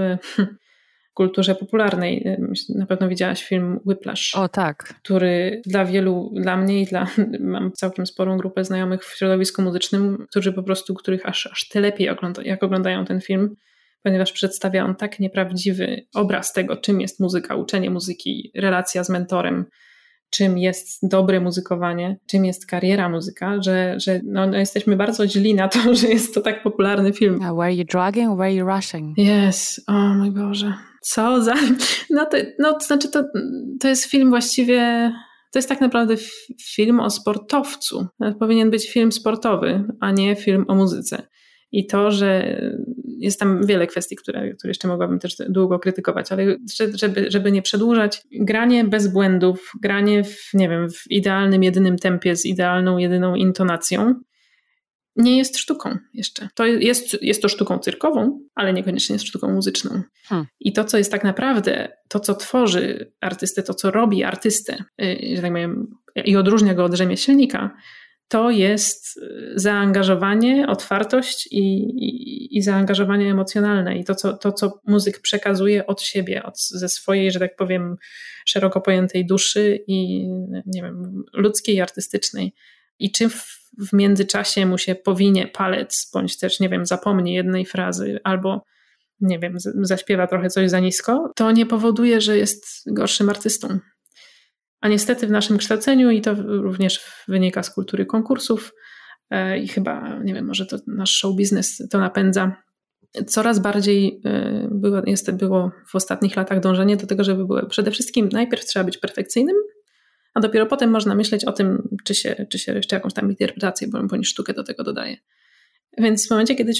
kulturze popularnej. Na pewno widziałaś film Whiplash. O tak. Który dla wielu, dla mnie i dla, mam całkiem sporą grupę znajomych w środowisku muzycznym, którzy po prostu, których aż, aż ty lepiej ogląda, jak oglądają ten film, ponieważ przedstawia on tak nieprawdziwy obraz tego, czym jest muzyka, uczenie muzyki, relacja z mentorem, czym jest dobre muzykowanie, czym jest kariera muzyka, że, że no, no jesteśmy bardzo źli na to, że jest to tak popularny film. where are you drugging, where are you rushing? Yes, o mój Boże. Co za... No to, no, to znaczy to, to jest film właściwie... To jest tak naprawdę film o sportowcu. Powinien być film sportowy, a nie film o muzyce. I to, że jest tam wiele kwestii, które, które jeszcze mogłabym też długo krytykować, ale żeby, żeby nie przedłużać, granie bez błędów, granie w, nie wiem, w idealnym, jedynym tempie z idealną, jedyną intonacją, nie jest sztuką jeszcze. To jest, jest to sztuką cyrkową, ale niekoniecznie jest sztuką muzyczną. Hmm. I to, co jest tak naprawdę, to, co tworzy artystę, to, co robi artystę, y, że tak powiem, i odróżnia go od rzemieślnika, to jest y, zaangażowanie, otwartość i, i, i, zaangażowanie emocjonalne i to co, to, co muzyk przekazuje od siebie, od, ze swojej, że tak powiem, szeroko pojętej duszy i nie wiem, ludzkiej artystycznej. I czy w, w międzyczasie mu się powinie palec, bądź też, nie wiem, zapomni jednej frazy, albo nie wiem, zaśpiewa trochę coś za nisko, to nie powoduje, że jest gorszym artystą. A niestety w naszym kształceniu, i to również wynika z kultury konkursów, e, i chyba, nie wiem, może to nasz show biznes to napędza, coraz bardziej e, było, jest, było w ostatnich latach dążenie do tego, żeby było przede wszystkim najpierw trzeba być perfekcyjnym, a dopiero potem można myśleć o tym, czy się, czy się jeszcze jakąś tam interpretację bądź sztukę do tego dodaje. Więc w momencie, kiedy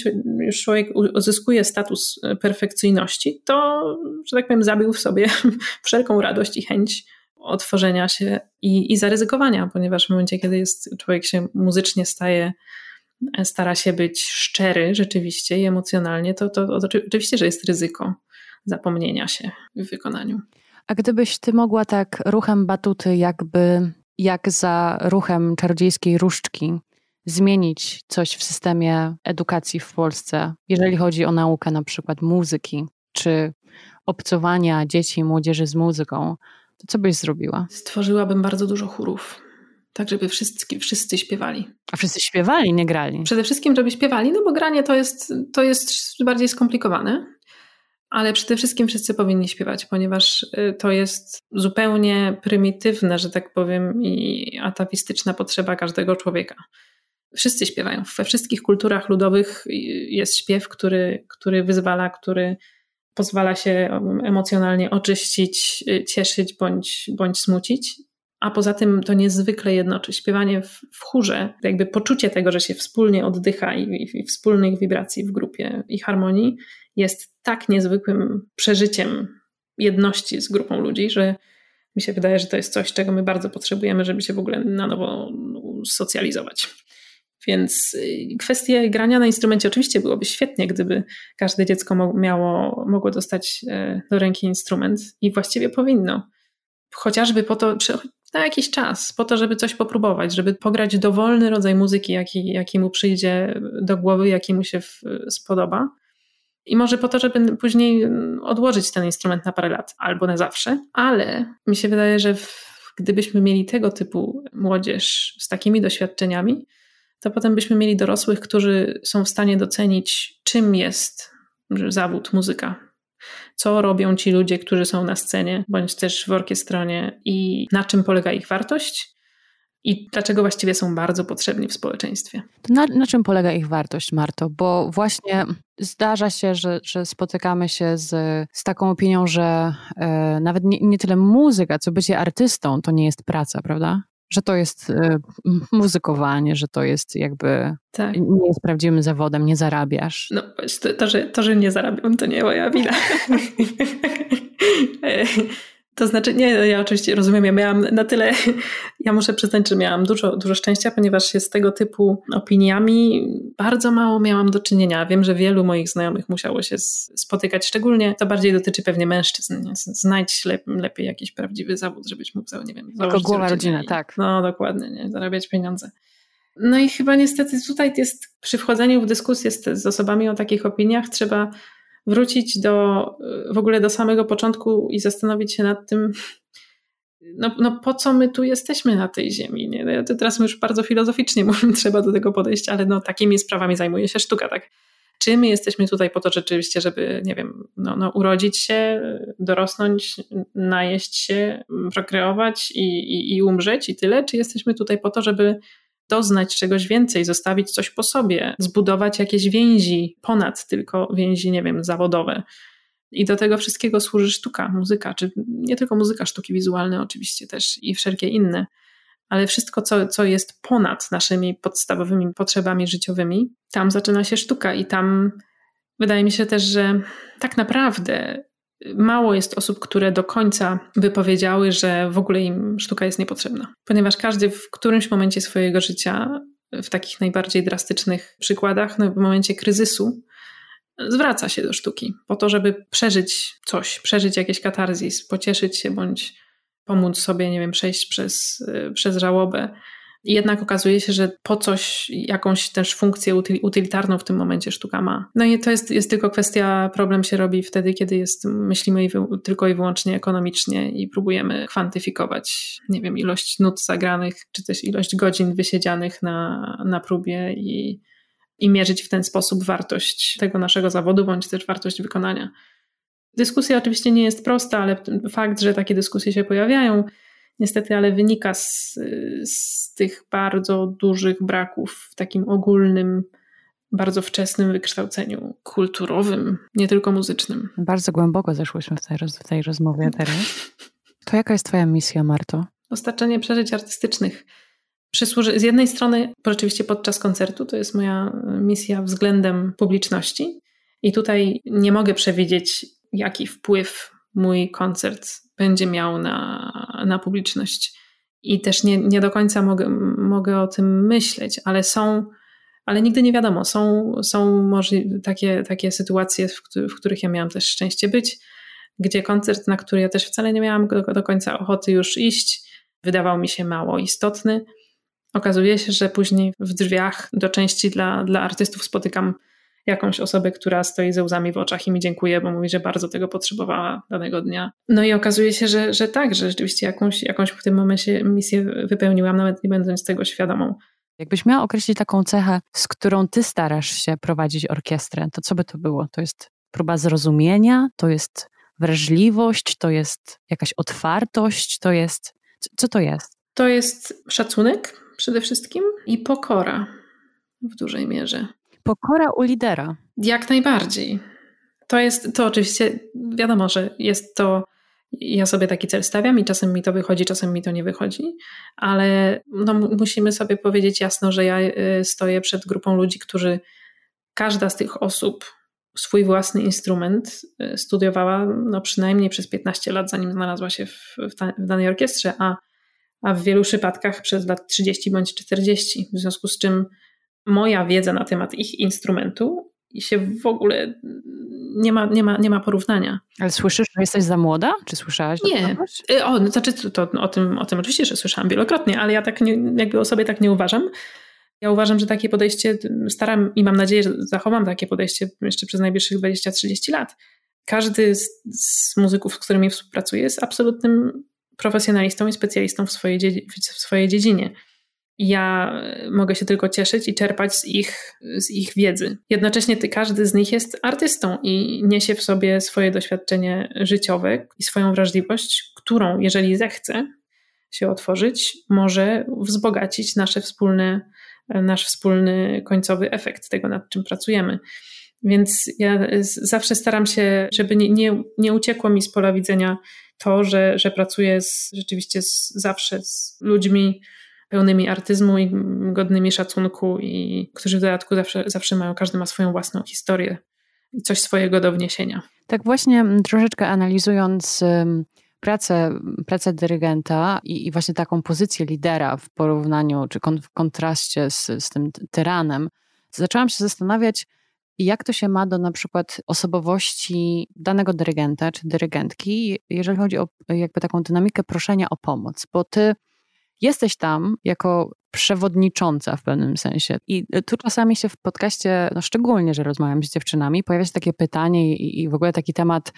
już człowiek uzyskuje status e, perfekcyjności, to, że tak powiem, zabił w sobie wszelką radość i chęć otworzenia się i, i zaryzykowania, ponieważ w momencie, kiedy jest, człowiek się muzycznie staje, stara się być szczery rzeczywiście i emocjonalnie, to, to, to oczywiście, że jest ryzyko zapomnienia się w wykonaniu. A gdybyś ty mogła tak ruchem batuty, jakby jak za ruchem czarodziejskiej różdżki, zmienić coś w systemie edukacji w Polsce, jeżeli chodzi o naukę na przykład muzyki, czy obcowania dzieci i młodzieży z muzyką, to co byś zrobiła? Stworzyłabym bardzo dużo chórów. Tak, żeby wszyscy, wszyscy śpiewali. A wszyscy śpiewali, nie grali? Przede wszystkim, żeby śpiewali, no bo granie to jest, to jest bardziej skomplikowane, ale przede wszystkim wszyscy powinni śpiewać, ponieważ y, to jest zupełnie prymitywna, że tak powiem, i atawistyczna potrzeba każdego człowieka. Wszyscy śpiewają. We wszystkich kulturach ludowych jest śpiew, który, który wyzwala, który pozwala się emocjonalnie oczyścić, y, cieszyć bądź, bądź smucić. A poza tym to niezwykle jednoczy. Śpiewanie w, w chórze, jakby poczucie tego, że się wspólnie oddycha i, i, i wspólnych wibracji w grupie i harmonii jest tak niezwykłym przeżyciem jedności z grupą ludzi, że mi się wydaje, że to jest coś, czego my bardzo potrzebujemy, żeby się w ogóle na nowo socjalizować. Więc y, kwestie grania na instrumencie oczywiście byłoby świetnie, gdyby każde dziecko miało, mogło dostać e, do ręki instrument i właściwie powinno. Chociażby po to, na jakiś czas, po to, żeby coś popróbować, żeby pograć dowolny rodzaj muzyki, jaki, jaki mu przyjdzie do głowy, jaki mu się spodoba. I może po to, żeby później mm, odłożyć ten instrument na parę lat albo na zawsze, ale mi się wydaje, że gdybyśmy mieli tego typu młodzież z takimi doświadczeniami, to potem byśmy mieli dorosłych, którzy są w stanie docenić, czym jest zawód muzyka. Co robią ci ludzie, którzy są na scenie, bądź też w orkiestronie, i na czym polega ich wartość, i dlaczego właściwie są bardzo potrzebni w społeczeństwie. Na, na, czym polega ich wartość, Marto? Bo właśnie zdarza się, że, że spotykamy się z, z taką opinią, że e, nawet nie, nie, tyle muzyka, co bycie artystą to nie jest praca, prawda? że to jest y, muzykowanie, że to jest jakby tak. nie jest prawdziwym zawodem, nie zarabiasz. No to, to, że, to, że nie zarabiam, to nie moja wina. To znaczy, nie, ja oczywiście rozumiem, ja miałam na tyle, ja muszę przyznać, że miałam dużo, dużo szczęścia, ponieważ się z tego typu opiniami bardzo mało miałam do czynienia. Wiem, że wielu moich znajomych musiało się spotykać, szczególnie to bardziej dotyczy pewnie mężczyzn. Nie? Znajdź lepiej jakiś prawdziwy zawód, żebyś mógł, nie wiem, Jako głowa rodziny, tak. No dokładnie, nie? zarabiać pieniądze. No i chyba niestety tutaj jest przy wchodzeniu w dyskusję z, z osobami o takich opiniach trzeba wrócić do w ogóle do samego początku i zastanowić się nad tym, no, no po co my tu jesteśmy na tej ziemi? Nie? No, to teraz już bardzo filozoficznie mówimy, trzeba do tego podejść, ale no, takimi sprawami zajmuje się sztuka, tak? Czy my jesteśmy tutaj po to rzeczywiście, żeby, nie wiem, no, no urodzić się, dorosnąć, najeść się, prokreować i, i, i umrzeć i tyle? Czy jesteśmy tutaj po to, żeby doznać czegoś więcej, zostawić coś po sobie, zbudować jakieś więzi ponad tylko więzi, nie wiem, zawodowe? I do tego wszystkiego służy sztuka, muzyka, czy nie tylko muzyka, sztuki wizualne oczywiście też i wszelkie inne, ale wszystko, co, co jest ponad naszymi podstawowymi potrzebami życiowymi, tam zaczyna się sztuka i tam wydaje mi się też, że tak naprawdę mało jest osób, które do końca by powiedziały, że w ogóle im sztuka jest niepotrzebna. Ponieważ każdy w którymś momencie swojego życia, w takich najbardziej drastycznych przykładach, no w momencie kryzysu, zwraca się do sztuki po to, żeby przeżyć coś, przeżyć jakieś katarzis, pocieszyć się bądź pomóc sobie, nie wiem, przejść przez, przez żałobę. Jednak okazuje się, że po coś, jakąś też funkcję utylitarną w tym momencie sztuka ma. No i to jest, jest tylko kwestia, problem się robi wtedy, kiedy jest, myślimy tylko i wyłącznie ekonomicznie i próbujemy kwantyfikować, nie wiem, ilość nut zagranych, czy też ilość godzin wysiedzianych na, na próbie i, i mierzyć w ten sposób wartość tego naszego zawodu, bądź też wartość wykonania. Dyskusja oczywiście nie jest prosta, ale fakt, że takie dyskusje się pojawiają, niestety, ale wynika z, z tych bardzo dużych braków w takim ogólnym, bardzo wczesnym wykształceniu kulturowym, nie tylko muzycznym. Bardzo głęboko zeszłyśmy w tej, w tej rozmowie teraz. To jaka jest Twoja misja, Marto? Dostarczenie przeżyć artystycznych przysłuży. Z jednej strony, rzeczywiście podczas koncertu, to jest moja misja względem publiczności. I tutaj nie mogę przewidzieć, jaki wpływ mój koncert będzie miał na, na publiczność. I też nie, nie do końca mogę, mogę o tym myśleć, ale są, ale nigdy nie wiadomo. Są, są takie, takie sytuacje, w, w których ja miałam też szczęście być, gdzie koncert, na który ja też wcale nie miałam do, do końca ochoty już iść, wydawał mi się mało istotny Okazuje się, że później w drzwiach do części dla, dla artystów spotykam jakąś osobę, która stoi ze łzami w oczach i mi dziękuję, bo mówi, że bardzo tego potrzebowała danego dnia. No i okazuje się, że, że tak, że rzeczywiście jakąś, jakąś w tym momencie misję wypełniłam, nawet nie będąc tego świadomą. Jakbyś miała określić taką cechę, z którą ty starasz się prowadzić orkiestrę, to co by to było? To jest próba zrozumienia, to jest wrażliwość, to jest jakaś otwartość, to jest. Co to jest? To jest szacunek, przede wszystkim i pokora w dużej mierze. Pokora u lidera. Jak najbardziej. To jest, to oczywiście wiadomo, że jest to, ja sobie taki cel stawiam i czasem mi to wychodzi, czasem mi to nie wychodzi, ale no, musimy sobie powiedzieć jasno, że ja y, stoję przed grupą ludzi, którzy każda z tych osób swój własny instrument y, studiowała no, przynajmniej przez 15 lat, zanim znalazła się w, w, ta, w danej orkiestrze, a a w wielu przypadkach przez lat 30 bądź 40. W związku z czym moja wiedza na temat ich instrumentu się w ogóle nie ma, nie ma, nie ma porównania. Ale słyszysz, że jesteś za młoda? Czy słyszałaś? Nie. Y, o, no, znaczy to, to, o, tym, o tym oczywiście, że słyszałam wielokrotnie, ale ja tak nie, jakby o sobie tak nie uważam. Ja uważam, że takie podejście, staram i mam nadzieję, że zachowam takie podejście jeszcze przez najbliższych 20-30 lat. Każdy z, z muzyków, z którymi współpracuję, jest absolutnym profesjonalistą i specjalistą w swojej, w swojej dziedzinie. Ja mogę się tylko cieszyć i czerpać z ich, z ich wiedzy. Jednocześnie ty, każdy z nich jest artystą i niesie w sobie swoje doświadczenie życiowe i swoją wrażliwość, którą, jeżeli zechce się otworzyć, może wzbogacić nasze wspólne, nasz wspólny końcowy efekt tego, nad czym pracujemy. Więc ja zawsze staram się, żeby nie, nie, nie uciekło mi z pola widzenia to, że, że pracuję z, rzeczywiście z, zawsze z ludźmi pełnymi artyzmu i godnymi szacunku i którzy w dodatku zawsze, zawsze mają, każdy ma swoją własną historię i coś swojego do wniesienia. Tak właśnie troszeczkę analizując pracę, pracę dyrygenta i, i właśnie taką pozycję lidera w porównaniu czy kon, w kontraście z, z tym tyranem, zaczęłam się zastanawiać, jak to się ma do na przykład osobowości danego dyrygenta czy dyrygentki, jeżeli chodzi o jakby taką dynamikę proszenia o pomoc? Bo ty jesteś tam jako przewodnicząca w pewnym sensie. I tu czasami się w podcaście, no szczególnie, że rozmawiam z dziewczynami, pojawia się takie pytanie i, i w ogóle taki temat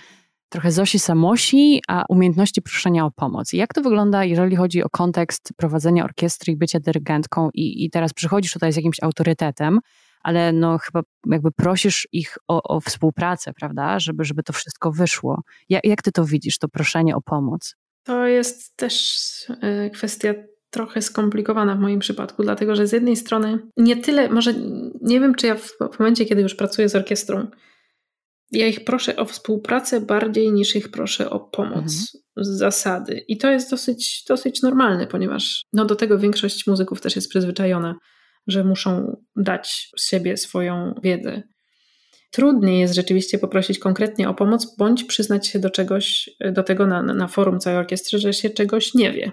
trochę Zosi Samosi, a umiejętności proszenia o pomoc. I jak to wygląda, jeżeli chodzi o kontekst prowadzenia orkiestry i bycia dyrygentką i, i teraz przychodzisz tutaj z jakimś autorytetem, ale no chyba jakby prosisz ich o, o współpracę, prawda, żeby, żeby to wszystko wyszło. Jak, jak ty to widzisz, to proszenie o pomoc? To jest też e, kwestia trochę skomplikowana w moim przypadku, dlatego że z jednej strony nie tyle, może nie wiem, czy ja w, w momencie, kiedy już pracuję z orkiestrą, ja ich proszę o współpracę bardziej niż ich proszę o pomoc mhm. z zasady. I to jest dosyć, dosyć normalne, ponieważ no, do tego większość muzyków też jest przyzwyczajona, że muszą dać z siebie swoją wiedzę. Trudniej jest rzeczywiście poprosić konkretnie o pomoc, bądź przyznać się do czegoś, do tego na, na forum całej orkiestry, że się czegoś nie wie.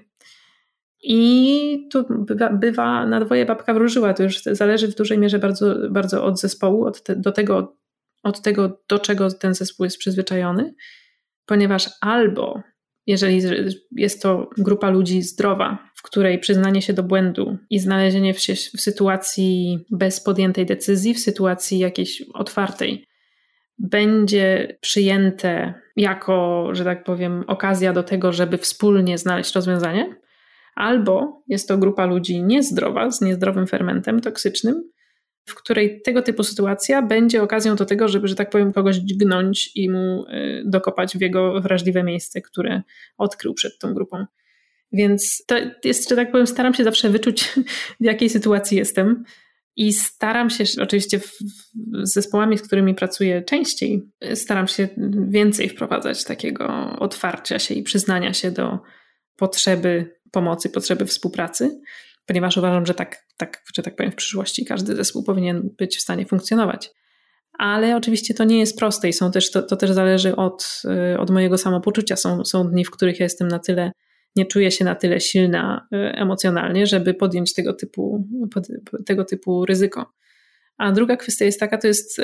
I tu bywa, bywa na dwoje babka wróżyła. To już zależy w dużej mierze bardzo, bardzo od zespołu, od te, do tego, od tego, do czego ten zespół jest przyzwyczajony, ponieważ albo jeżeli jest to grupa ludzi zdrowa, w której przyznanie się do błędu i znalezienie się w sytuacji bez podjętej decyzji, w sytuacji jakiejś otwartej, będzie przyjęte jako, że tak powiem, okazja do tego, żeby wspólnie znaleźć rozwiązanie, albo jest to grupa ludzi niezdrowa, z niezdrowym fermentem toksycznym, w której tego typu sytuacja będzie okazją do tego, żeby, że tak powiem, kogoś dźgnąć i mu y, dokopać w jego wrażliwe miejsce, które odkrył przed tą grupą. Więc to jest, że tak powiem, staram się zawsze wyczuć, w jakiej sytuacji jestem. I staram się, oczywiście w, z zespołami, z którymi pracuję częściej, staram się więcej wprowadzać takiego otwarcia się i przyznania się do potrzeby pomocy, potrzeby współpracy ponieważ uważam, że tak, tak, że tak powiem, w przyszłości każdy zespół powinien być w stanie funkcjonować. Ale oczywiście to nie jest proste i są też, to, to też zależy od, y, od mojego samopoczucia. Są, są dni, w których ja jestem na tyle, nie czuję się na tyle silna y, emocjonalnie, żeby podjąć tego typu, tego typu ryzyko. A druga kwestia jest taka, to jest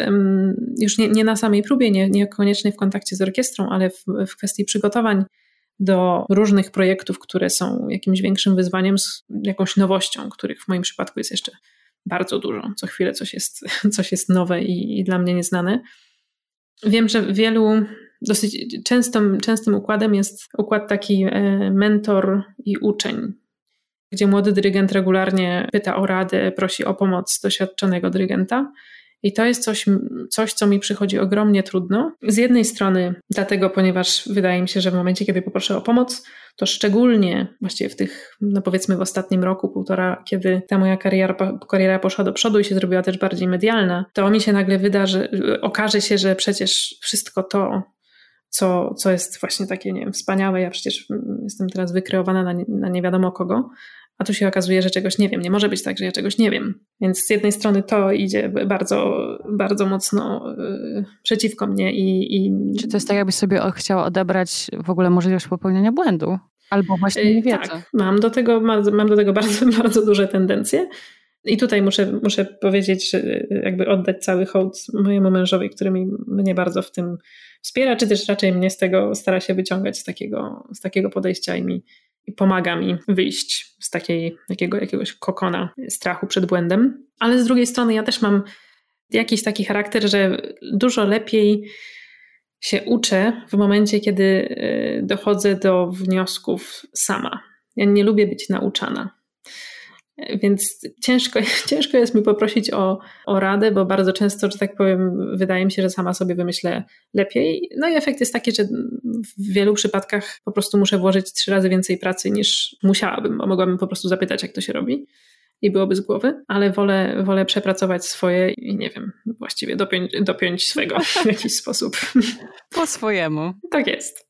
już nie, nie na samej próbie, nie, niekoniecznie w kontakcie z orkiestrą, ale w, w kwestii przygotowań do różnych projektów, które są jakimś większym wyzwaniem, z jakąś nowością, których w moim przypadku jest jeszcze bardzo dużo. Co chwilę coś jest, coś jest nowe i, i dla mnie nieznane. Wiem, że wielu dosyć częstym, częstym układem jest układ taki e, mentor i uczeń, gdzie młody dyrygent regularnie pyta o radę, prosi o pomoc doświadczonego dyrygenta. I to jest coś, coś, co mi przychodzi ogromnie trudno. Z jednej strony, dlatego, ponieważ wydaje mi się, że w momencie, kiedy poproszę o pomoc, to szczególnie właściwie w tych, no powiedzmy w ostatnim roku, półtora, kiedy ta moja kariera, kariera poszła do przodu i się zrobiła też bardziej medialna, to mi się nagle wyda, że okaże się, że przecież wszystko to, co, co jest właśnie takie, nie wiem, wspaniałe, ja przecież jestem teraz wykreowana na na nie wiadomo kogo, a tu się okazuje, że czegoś nie wiem. Nie może być tak, że ja czegoś nie wiem. Więc z jednej strony to idzie bardzo, bardzo mocno yy, przeciwko mnie i, i... Czy to jest tak, jakbyś sobie chciała odebrać w ogóle możliwość popełnienia błędu? Albo właśnie nie wiedzę. Tak, mam do tego, mam do tego bardzo, bardzo duże tendencje. I tutaj muszę, muszę powiedzieć, że jakby oddać cały hołd mojemu mężowi, który mi, mnie bardzo w tym wspiera, czy też raczej mnie z tego stara się wyciągać z takiego, z takiego podejścia i mi i pomaga mi wyjść z takiej, jakiego, jakiegoś kokona strachu przed błędem. Ale z drugiej strony ja też mam jakiś taki charakter, że dużo lepiej się uczę w momencie, kiedy y, dochodzę do wniosków sama. Ja nie lubię być nauczana. Więc ciężko, ciężko jest mi poprosić o, o radę, bo bardzo często, że tak powiem, wydaje mi się, że sama sobie wymyślę lepiej. No i efekt jest taki, że w wielu przypadkach po prostu muszę włożyć trzy razy więcej pracy niż musiałabym, bo mogłabym po prostu zapytać, jak to się robi i byłoby z głowy, ale wolę, wolę przepracować swoje i nie wiem, właściwie dopiąć, dopiąć swego w jakiś sposób. Po swojemu. Tak jest.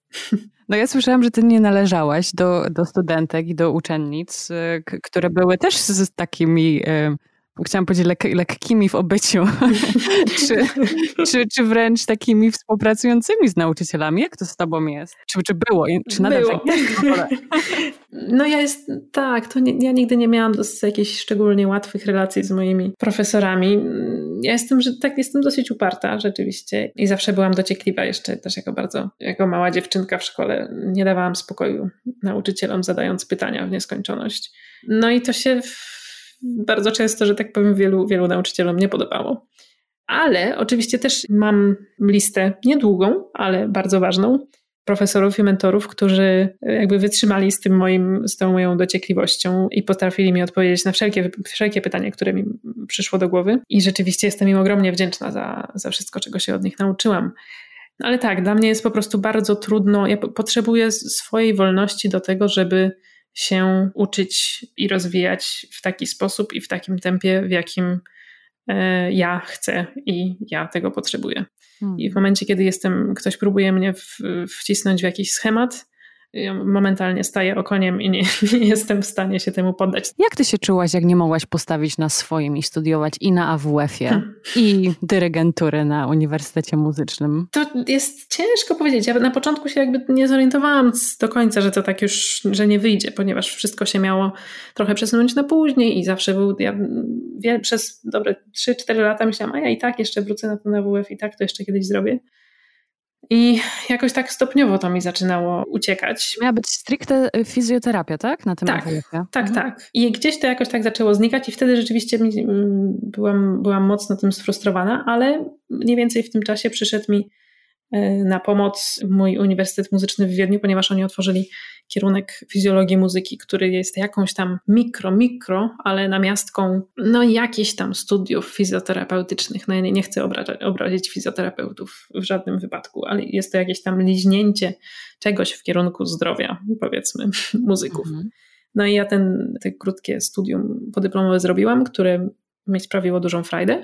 No ja słyszałam, że ty nie należałaś do, do studentek i do uczennic, y, które były też z, takimi y, chciałam powiedzieć lek lekkimi w obyciu, czy, czy, czy wręcz takimi współpracującymi z nauczycielami? Jak to z tobą jest? Czy, czy było? Czy nadal było. tak? No ja jest, tak, to nie, ja nigdy nie miałam jakichś szczególnie łatwych relacji z moimi profesorami. Ja jestem, że tak, jestem dosyć uparta rzeczywiście i zawsze byłam dociekliwa jeszcze też jako bardzo, jako mała dziewczynka w szkole. Nie dawałam spokoju nauczycielom zadając pytania w nieskończoność. No i to się bardzo często, że tak powiem, wielu, wielu nauczycielom nie podobało. Ale oczywiście też mam listę niedługą, ale bardzo ważną profesorów i mentorów, którzy jakby wytrzymali z tym moim, z tą moją dociekliwością i potrafili mi odpowiedzieć na wszelkie, wszelkie pytania, które mi przyszło do głowy. I rzeczywiście jestem im ogromnie wdzięczna za, za wszystko, czego się od nich nauczyłam. Ale tak, dla mnie jest po prostu bardzo trudno. Ja potrzebuję swojej wolności do tego, żeby się uczyć i rozwijać w taki sposób i w takim tempie, w jakim e, ja chcę i ja tego potrzebuję. I w momencie, kiedy jestem, ktoś próbuje mnie w, wcisnąć w jakiś schemat, ja momentalnie staję okoniem i nie, nie, jestem w stanie się temu poddać. Jak ty się czułaś, jak nie mogłaś postawić na swoim i studiować i na AWF-ie, hmm. i dyrygentury na Uniwersytecie Muzycznym? To jest ciężko powiedzieć. Ja na początku się jakby nie zorientowałam do końca, że to tak już, że nie wyjdzie, ponieważ wszystko się miało trochę przesunąć na później i zawsze był, ja przez dobre 3-4 lata myślałam, a ja i tak jeszcze wrócę na ten AWF i tak to jeszcze kiedyś zrobię. I jakoś tak stopniowo to mi zaczynało uciekać. Miała być stricte y, fizjoterapia, tak? Na tym tak, tak, mhm. tak. I gdzieś to jakoś tak zaczęło znikać i wtedy rzeczywiście mm, byłam, byłam mocno tym sfrustrowana, ale mniej więcej w tym czasie przyszedł mi na pomoc mój Uniwersytet Muzyczny w Wiedniu, ponieważ oni otworzyli kierunek fizjologii muzyki, który jest jakąś tam mikro, mikro, ale namiastką no jakichś tam studiów fizjoterapeutycznych. No ja nie chcę obrażać, obrazić fizjoterapeutów w żadnym wypadku, ale jest to jakieś tam liźnięcie czegoś w kierunku zdrowia, powiedzmy, muzyków. Mhm. No i ja ten, te krótkie studium podyplomowe zrobiłam, które mi sprawiło dużą frajdę.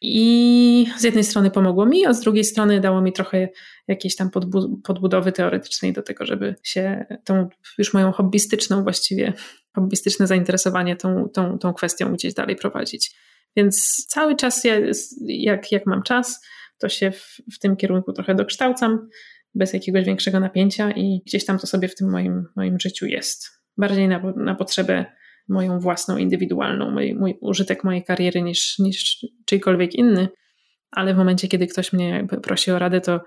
I z jednej strony pomogło mi, a z drugiej strony dało mi trochę jakiejś tam podbudowy teoretycznej do tego, żeby się tą już moją hobbystyczną właściwie, hobbystyczne zainteresowanie tą, tą, tą kwestią gdzieś dalej prowadzić. Więc cały czas ja, jak, jak mam czas, to się w, w tym kierunku trochę dokształcam, bez jakiegoś większego napięcia i gdzieś tam to sobie w tym moim, moim życiu jest. Bardziej na, na potrzebę moją własną, indywidualną, mój, mój użytek mojej kariery niż, niż czyjkolwiek inny, ale w momencie, kiedy ktoś mnie prosi o radę, to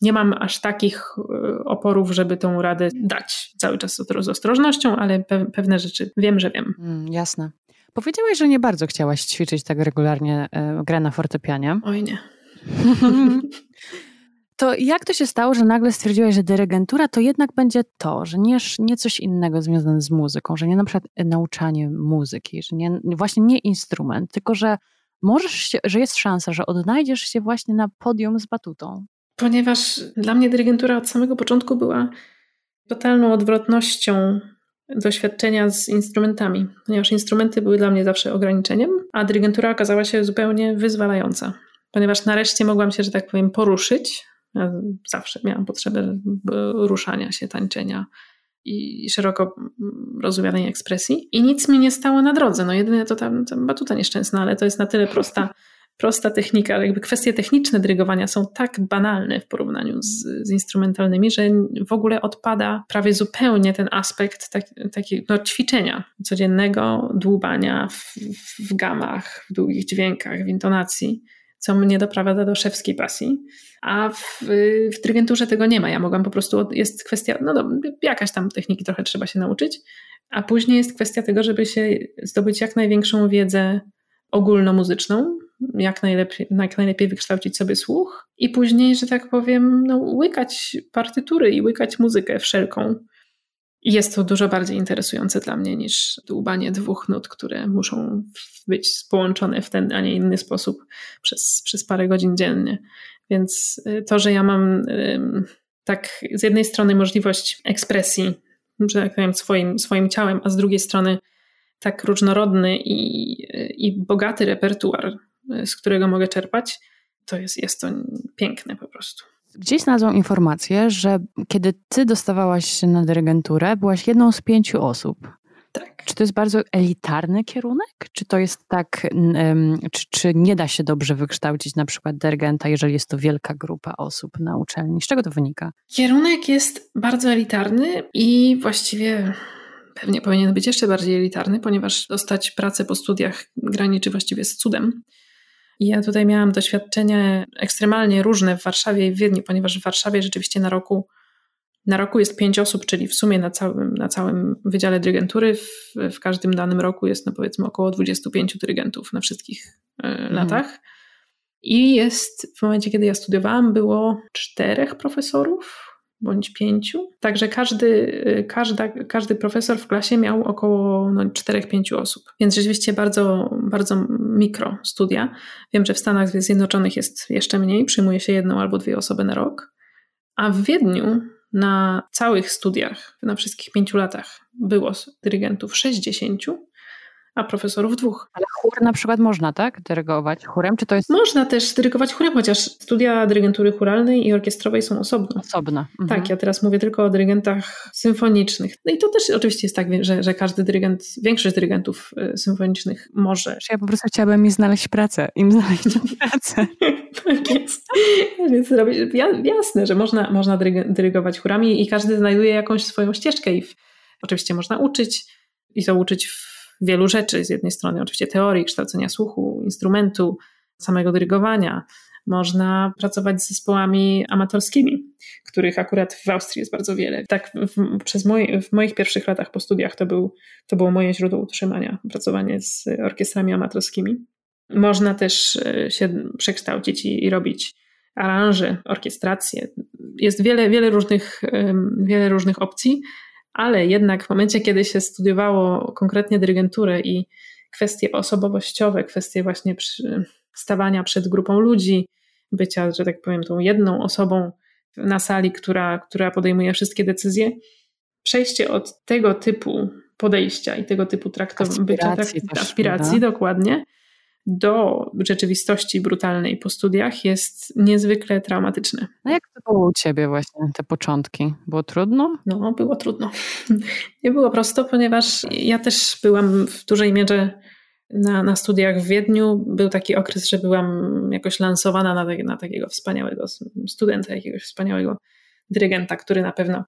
nie mam aż takich e, oporów, żeby tą radę dać. Cały czas z ostrożnością, ale pewne rzeczy wiem, że wiem. Mm, jasne. Powiedziałaś, że nie bardzo chciałaś ćwiczyć tak regularnie e, grę na fortepianie. Oj nie. To jak to się stało, że nagle stwierdziłaś, że dyrygentura to jednak będzie to, że nie, nie coś innego związane z muzyką, że nie na przykład nauczanie muzyki, że nie, właśnie nie instrument, tylko że możesz się, że jest szansa, że odnajdziesz się właśnie na podium z batutą? Ponieważ dla mnie dyrygentura od samego początku była totalną odwrotnością doświadczenia z instrumentami, ponieważ instrumenty były dla mnie zawsze ograniczeniem, a dyrygentura okazała się zupełnie wyzwalająca, ponieważ nareszcie mogłam się, że tak powiem, poruszyć zawsze miałam potrzebę ruszania się, tańczenia i szeroko rozumianej ekspresji. I nic mi nie stało na drodze. No jedyne to tam, tam batuta nieszczęsna, ale to jest na tyle prosta, prosta technika. Jakby kwestie techniczne dyrygowania są tak banalne w porównaniu z, z instrumentalnymi, że w ogóle odpada prawie zupełnie ten aspekt takiego no, ćwiczenia codziennego, dłubania w, w gamach, w długich dźwiękach, w intonacji co mnie doprowadza do szewskiej pasji. A w, w dyrygenturze tego nie ma. Ja mogłam po prostu, jest kwestia, no do, jakaś tam techniki trochę trzeba się nauczyć, a później jest kwestia tego, żeby się zdobyć jak największą wiedzę ogólnomuzyczną, jak najlepiej, jak najlepiej wykształcić sobie słuch i później, że tak powiem, no, łykać partytury i łykać muzykę wszelką. I jest to dużo bardziej interesujące dla mnie niż dłubanie dwóch nut, które muszą być połączone w ten, a nie inny sposób przez, przez parę godzin dziennie. Więc y, to, że ja mam tak z jednej strony możliwość ekspresji, że tak powiem, swoim, swoim ciałem, a z drugiej strony tak różnorodny i, i bogaty repertuar, y, z którego mogę czerpać, to jest, jest to piękne po prostu. Gdzieś znalazłam informację, że kiedy ty dostawałaś się na dyrygenturę, byłaś jedną z pięciu osób. Tak. Czy to jest bardzo elitarny kierunek? Czy to jest tak, um, czy, czy nie da się dobrze wykształcić na przykład dyrygenta, jeżeli jest to wielka grupa osób na uczelni? Z czego to wynika? Kierunek jest bardzo elitarny i właściwie pewnie powinien być jeszcze bardziej elitarny, ponieważ dostać pracę po studiach graniczy właściwie z cudem. I ja tutaj miałam doświadczenie ekstremalnie różne w Warszawie i w Wiedniu, ponieważ w Warszawie rzeczywiście na roku, na roku jest pięć osób, czyli w sumie na całym, na całym Wydziale Dyrygentury w, w każdym danym roku jest no powiedzmy około 25 dyrygentów na wszystkich y, mhm. latach. I jest w momencie, kiedy ja studiowałam, było czterech profesorów, bądź pięciu. Także każdy, y, każda, każdy profesor w klasie miał około no, 4-5 osób. Więc rzeczywiście bardzo, bardzo mikro studia. Wiem, że w Stanach Zjednoczonych jest jeszcze mniej, przyjmuje się jedną albo dwie osoby na rok. A w Wiedniu na całych studiach, na wszystkich pięciu latach było dyrygentów 60 a profesorów dwóch. Ale chór na przykład można, tak? Dyrygować chórem? Czy to jest... Można też dyrygować chórem, chociaż studia dyrygentury chóralnej i orkiestrowej są osobno. Osobno. Mhm. Tak, ja teraz mówię tylko o dyrygentach symfonicznych. No i to też oczywiście jest tak, że, że każdy dyrygent, większość dyrygentów y, symfonicznych może. Ja po prostu chciałabym mi znaleźć pracę, im znaleźć pracę. tak jest. Więc jasne, że można, można dyrygować chórami i każdy znajduje jakąś swoją ścieżkę i w, oczywiście można uczyć i to uczyć w wielu rzeczy. Z jednej strony oczywiście teorii, kształcenia słuchu, instrumentu, samego dyrygowania. Można pracować z zespołami amatorskimi, których akurat w Austrii jest bardzo wiele. Tak w, przez moi, w moich pierwszych latach po studiach to, był, to było moje źródło utrzymania, pracowanie z orkiestrami amatorskimi. Można też e, się przekształcić i, i robić aranże, orkiestracje. Jest wiele, wiele, różnych, wiele różnych opcji ale jednak w momencie, kiedy się studiowało konkretnie dyrygenturę i kwestie osobowościowe, kwestie właśnie stawania przed grupą ludzi, bycia, że tak powiem, tą jedną osobą na sali, która, która podejmuje wszystkie decyzje, przejście od tego typu podejścia i tego typu traktowania, bycia, aspiracji, dokładnie, do rzeczywistości brutalnej po studiach jest niezwykle traumatyczne. A jak to było u Ciebie właśnie, te początki? Było trudno? No, było trudno. Nie było prosto, ponieważ ja też byłam w dużej mierze na, na studiach w Wiedniu. Był taki okres, że byłam jakoś lansowana na, na takiego wspaniałego studenta, jakiegoś wspaniałego dyrygenta, który na pewno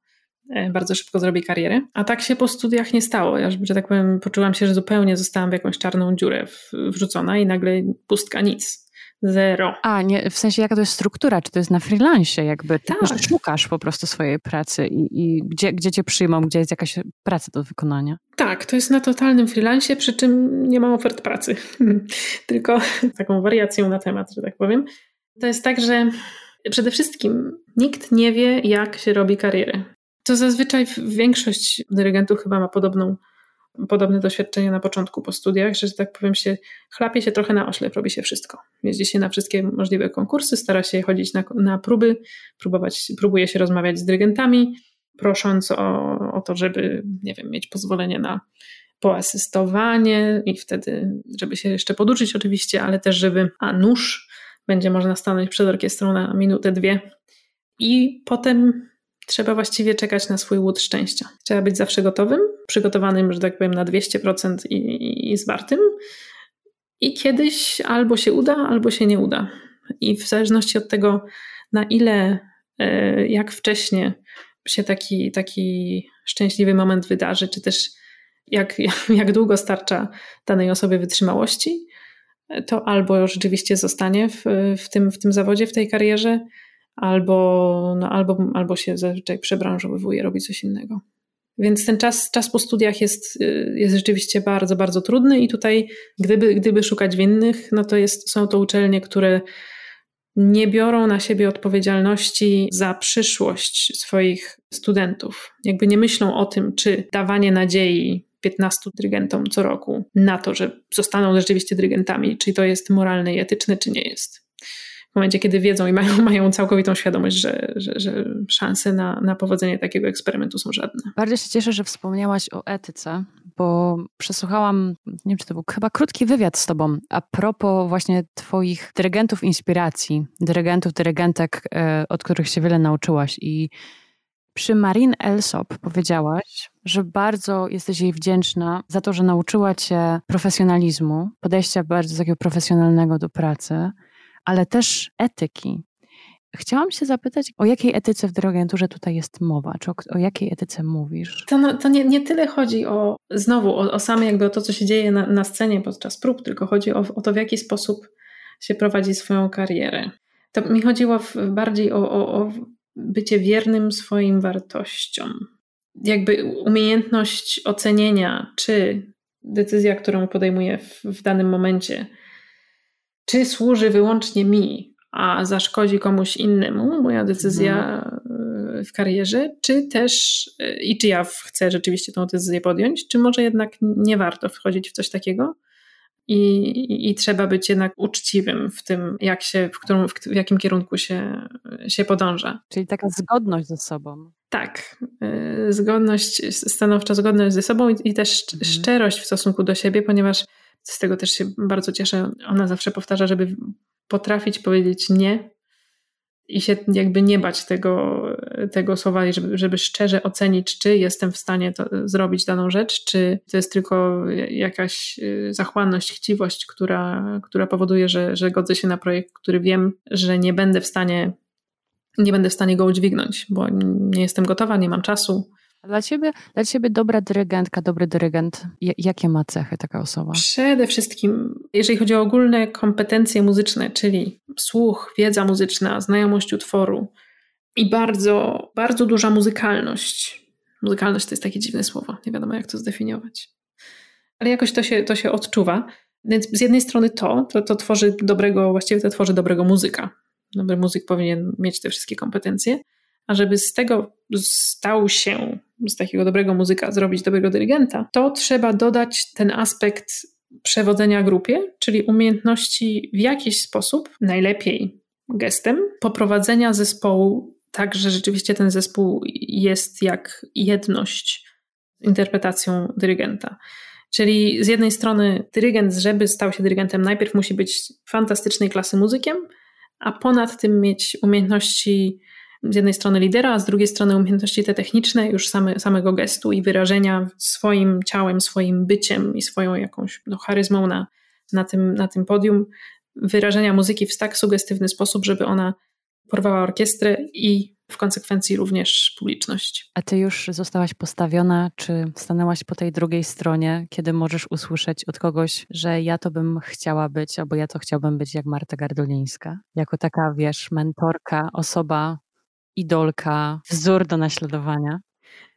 bardzo szybko zrobi karierę. A tak się po studiach nie stało. Ja, że tak powiem, poczułam się, że zupełnie zostałam w jakąś czarną dziurę wrzucona i nagle pustka, nic. Zero. A, nie, w sensie jaka to jest struktura? Czy to jest na freelancie jakby? Tak. szukasz po prostu swojej pracy i, i gdzie, gdzie cię przyjmą, gdzie jest jakaś praca do wykonania? Tak, to jest na totalnym freelancie, przy czym nie mam ofert pracy. Tylko taką wariacją na temat, że tak powiem. To jest tak, że przede wszystkim nikt nie wie, jak się robi karierę to zazwyczaj większość dyrygentów chyba ma podobną, podobne doświadczenie na początku po studiach, że, że tak powiem się chlapie się trochę na oślep, robi się wszystko. Jeździ się na wszystkie możliwe konkursy, stara się chodzić na, na próby, próbować, próbuje się rozmawiać z dyrygentami, prosząc o, o to, żeby, nie wiem, mieć pozwolenie na poasystowanie i wtedy, żeby się jeszcze poduczyć oczywiście, ale też, żeby, a nóż, będzie można stanąć przed orkiestrą na minutę, dwie i potem trzeba właściwie czekać na swój łód szczęścia. Trzeba być zawsze gotowym, przygotowanym, że tak powiem, na 200% i, i zwartym. I kiedyś albo się uda, albo się nie uda. I w zależności od tego, na ile, e, jak wcześnie się taki, taki szczęśliwy moment wydarzy, czy też jak, jak długo starcza danej osobie wytrzymałości, to albo rzeczywiście zostanie w, w, tym, w tym zawodzie, w tej karierze, albo, no, albo, albo się zazwyczaj przebranżowywuje, robi coś innego. Więc ten czas, czas po studiach jest, y, jest rzeczywiście bardzo, bardzo trudny i tutaj gdyby, gdyby szukać winnych, no to jest, są to uczelnie, które nie biorą na siebie odpowiedzialności za przyszłość swoich studentów. Jakby nie myślą o tym, czy dawanie nadziei 15 dyrygentom co roku na to, że zostaną rzeczywiście dyrygentami, czy to jest moralne i etyczne, czy nie jest w momencie, kiedy wiedzą i mają, mają całkowitą świadomość, że, że, że szanse na, na powodzenie takiego eksperymentu są żadne. Bardzo się cieszę, że wspomniałaś o etyce, bo przesłuchałam, nie wiem czy to był chyba krótki wywiad z tobą, a propos właśnie twoich dyrygentów inspiracji, dyrygentów, dyrygentek, e, od których się wiele nauczyłaś i Przy Marin Elsop powiedziałaś, że bardzo jesteś jej wdzięczna za to, że nauczyła cię profesjonalizmu, podejścia bardzo takiego profesjonalnego do pracy, ale też etyki. Chciałam się zapytać, o jakiej etyce w dyrogenturze tutaj jest mowa? Czy o, o jakiej etyce mówisz? To, no, to nie, nie tyle chodzi o, znowu, o, o same jakby o to, co się dzieje na, na scenie podczas prób, tylko chodzi o, o to, w jaki sposób się prowadzi swoją karierę. To mi chodziło w, bardziej o, o, o bycie wiernym swoim wartościom. Jakby umiejętność ocenienia, czy decyzja, którą podejmuję w, w danym momencie, czy służy wyłącznie mi, a zaszkodzi komuś innemu, moja decyzja mhm. w karierze, czy też i czy ja chcę rzeczywiście tą decyzję podjąć, czy może jednak nie warto wchodzić w coś takiego. I, i, trzeba być jednak uczciwym w tym, jak się, w, którym, w jakim kierunku się, się podąża. Czyli taka zgodność ze sobą. Tak, y, zgodność, stanowcza zgodność ze sobą i, i też mhm. szczerość w stosunku do siebie, ponieważ z tego też się bardzo cieszę. Ona zawsze powtarza, żeby potrafić powiedzieć nie i się jakby nie bać tego, tego słowa, żeby, żeby szczerze ocenić, czy jestem w stanie zrobić daną rzecz, czy to jest tylko jakaś y, zachłanność, chciwość, która, która powoduje, że, że godzę się na projekt, który wiem, że nie będę w stanie nie będę w stanie go udźwignąć, bo nie jestem gotowa, nie mam czasu, dla ciebie, dla ciebie dobra dyrygentka, dobry dyrygent, jakie ma cechy taka osoba? Przede wszystkim, jeżeli chodzi o ogólne kompetencje muzyczne, czyli słuch, wiedza muzyczna, znajomość utworu i bardzo, bardzo duża muzykalność. Muzykalność to jest takie dziwne słowo, nie wiadomo jak to zdefiniować. Ale jakoś to się, to się odczuwa. Więc z jednej strony to, to, to tworzy dobrego, właściwie to tworzy dobrego muzyka. Dobry muzyk powinien mieć te wszystkie kompetencje a żeby z tego stał się, z takiego dobrego muzyka, zrobić dobrego dyrygenta, to trzeba dodać ten aspekt przewodzenia grupie, czyli umiejętności w jakiś sposób, najlepiej gestem, poprowadzenia zespołu tak, że rzeczywiście ten zespół jest jak jedność interpretacją dyrygenta. Czyli z jednej strony dyrygent, żeby stał się dyrygentem, najpierw musi być fantastycznej klasy muzykiem, a ponad tym mieć umiejętności z jednej strony lidera, a z drugiej strony umiejętności te techniczne, już same, samego gestu i wyrażenia swoim ciałem, swoim byciem i swoją jakąś no, charyzmą na, na, tym, na tym podium, wyrażenia muzyki w tak sugestywny sposób, żeby ona porwała orkiestrę i w konsekwencji również publiczność. A ty już zostałaś postawiona, czy stanęłaś po tej drugiej stronie, kiedy możesz usłyszeć od kogoś, że ja to bym chciała być, albo ja to chciałbym być jak Marta Gardolińska? Jako taka, wiesz, mentorka, osoba idolka, wzór do naśladowania?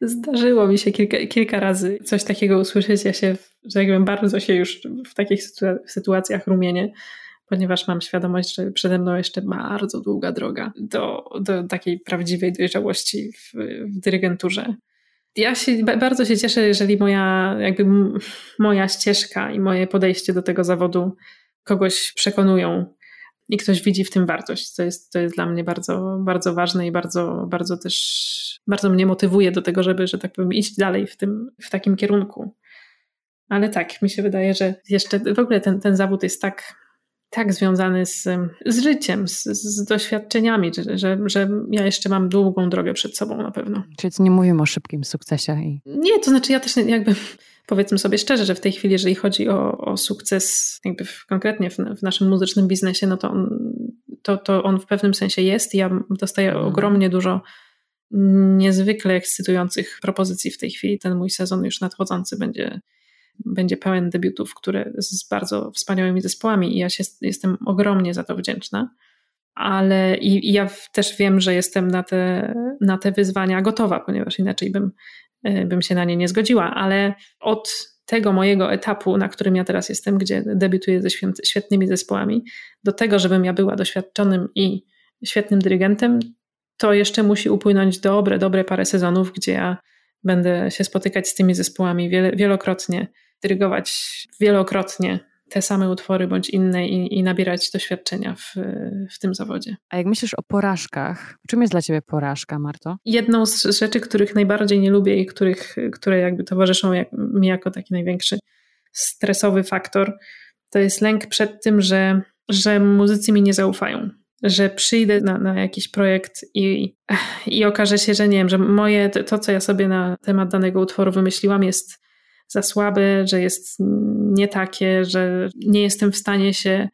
Zdarzyło mi się kilka, kilka razy coś takiego usłyszeć. Ja się, że jakbym bardzo się już w takich sytuacjach rumienię, ponieważ mam świadomość, że przede mną jeszcze bardzo długa droga do, do takiej prawdziwej dojrzałości w, w dyrygenturze. Ja się bardzo się cieszę, jeżeli moja, jakby moja ścieżka i moje podejście do tego zawodu kogoś przekonują i ktoś widzi w tym wartość. To jest, to jest dla mnie bardzo, bardzo ważne i bardzo, bardzo też bardzo mnie motywuje do tego, żeby, że tak powiem, iść dalej w, tym, w takim kierunku. Ale tak, mi się wydaje, że jeszcze w ogóle ten, ten zawód jest tak, tak związany z, z życiem, z, z doświadczeniami, że, że, że ja jeszcze mam długą drogę przed sobą na pewno. Czyli nie mówimy o szybkim sukcesie? I... Nie, to znaczy ja też jakby powiedzmy sobie szczerze, że w tej chwili, jeżeli chodzi o, o sukces jakby w, konkretnie w, w, naszym muzycznym biznesie, no to on, to, to on w pewnym sensie jest. Ja dostaję mhm. ogromnie dużo niezwykle ekscytujących propozycji w tej chwili. Ten mój sezon już nadchodzący będzie, będzie pełen debiutów, które z bardzo wspaniałymi zespołami i ja się, jestem ogromnie za to wdzięczna. Ale i, i ja też wiem, że jestem na te, na te wyzwania gotowa, ponieważ inaczej bym bym się na nie nie zgodziła, ale od tego mojego etapu, na którym ja teraz jestem, gdzie debiutuję ze świetnymi zespołami, do tego, żebym ja była doświadczonym i świetnym dyrygentem, to jeszcze musi upłynąć dobre, dobre parę sezonów, gdzie ja będę się spotykać z tymi zespołami wielokrotnie, dyrygować wielokrotnie te same utwory bądź inne i, i nabierać doświadczenia w, w tym zawodzie. A jak myślisz o porażkach, czym jest dla ciebie porażka, Marto? Jedną z rzeczy, których najbardziej nie lubię i których, które jakby towarzyszą jak, mi jako taki największy stresowy faktor, to jest lęk przed tym, że, że muzycy mi nie zaufają. że przyjdę na, na jakiś projekt i, i okaże się, że nie wiem, że moje, to, co ja sobie na temat danego utworu wymyśliłam jest za słabe, że jest nie takie, że nie jestem w stanie się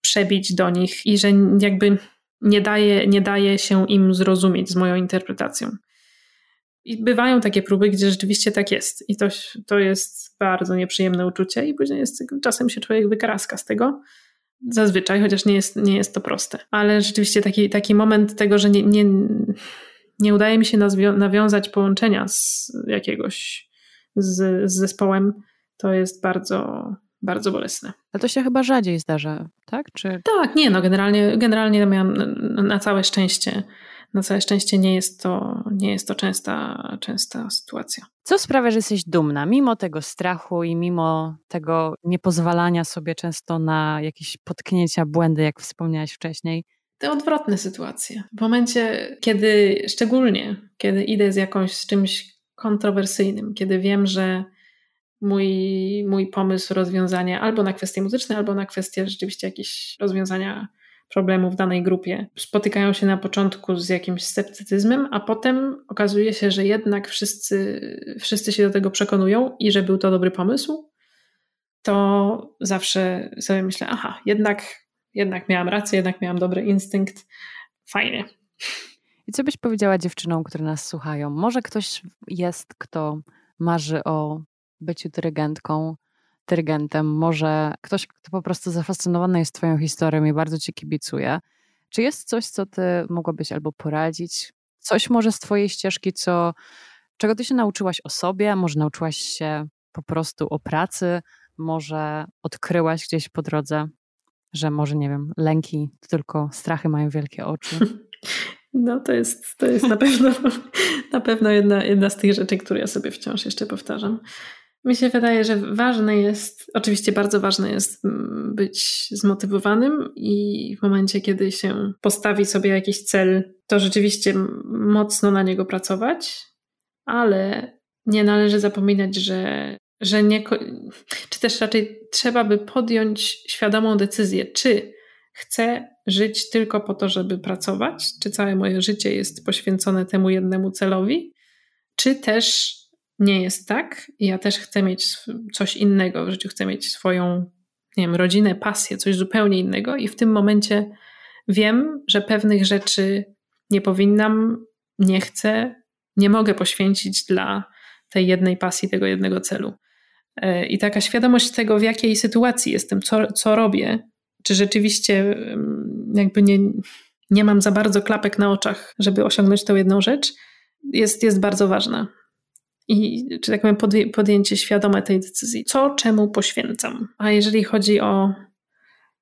przebić do nich i że jakby nie daje, nie daje się im zrozumieć z moją interpretacją. I bywają takie próby, gdzie rzeczywiście tak jest. I to, to jest bardzo nieprzyjemne uczucie, i później jest, czasem się człowiek wykaraska z tego. Zazwyczaj, chociaż nie jest, nie jest to proste. Ale rzeczywiście taki, taki moment tego, że nie, nie, nie udaje mi się nawiązać połączenia z jakiegoś z, z zespołem, to jest bardzo, bardzo bolesne. Ale to się chyba rzadziej zdarza, tak? Czy... Tak, nie, no generalnie, generalnie miałam na całe szczęście na całe szczęście nie jest to, nie jest to częsta, częsta sytuacja. Co sprawia, że jesteś dumna, mimo tego strachu i mimo tego niepozwalania sobie często na jakieś potknięcia, błędy, jak wspomniałaś wcześniej? Te odwrotne sytuacje. W momencie, kiedy, szczególnie kiedy idę z jakąś, z czymś kontrowersyjnym, kiedy wiem, że mój, mój pomysł rozwiązania albo na kwestie muzyczne, albo na kwestie rzeczywiście jakieś rozwiązania problemu w danej grupie. Spotykają się na początku z jakimś sceptycyzmem, a potem okazuje się, że jednak wszyscy, wszyscy się do tego przekonują i że był to dobry pomysł, to zawsze sobie myślę, aha, jednak, jednak miałam rację, jednak miałam dobry instynkt, fajnie. I co byś powiedziała dziewczynom, które nas słuchają? Może ktoś jest, kto marzy o byciu dyrygentką, dyrygentem, może ktoś, kto po prostu zafascynowany jest Twoją historią i bardzo Ci kibicuje. Czy jest coś, co Ty mogłabyś albo poradzić? Coś może z Twojej ścieżki, co, czego Ty się nauczyłaś o sobie, może nauczyłaś się po prostu o pracy, może odkryłaś gdzieś po drodze, że może, nie wiem, lęki, tylko strachy mają wielkie oczy. No to jest, to jest na pewno, na pewno jedna, jedna z tych rzeczy, które ja sobie wciąż jeszcze powtarzam. Mi się wydaje, że ważne jest, oczywiście bardzo ważne jest mm, być zmotywowanym i w momencie, kiedy się postawi sobie jakiś cel, to rzeczywiście mocno na niego pracować, ale nie należy zapominać, że, że nie, czy też raczej trzeba by podjąć świadomą decyzję, czy chcę żyć tylko po to, żeby pracować, czy całe moje życie jest poświęcone temu jednemu celowi, czy też nie jest tak. Ja też chcę mieć coś innego w życiu, chcę mieć swoją, nie wiem, rodzinę, pasję, coś zupełnie innego, i w tym momencie wiem, że pewnych rzeczy nie powinnam, nie chcę, nie mogę poświęcić dla tej jednej pasji, tego jednego celu. E, I taka świadomość tego, w jakiej sytuacji jestem, co, co robię, czy rzeczywiście jakby nie, nie mam za bardzo klapek na oczach, żeby osiągnąć tę jedną rzecz, jest, jest bardzo ważna i, czy tak powiem, podjęcie świadome tej decyzji. Co czemu poświęcam? A jeżeli chodzi o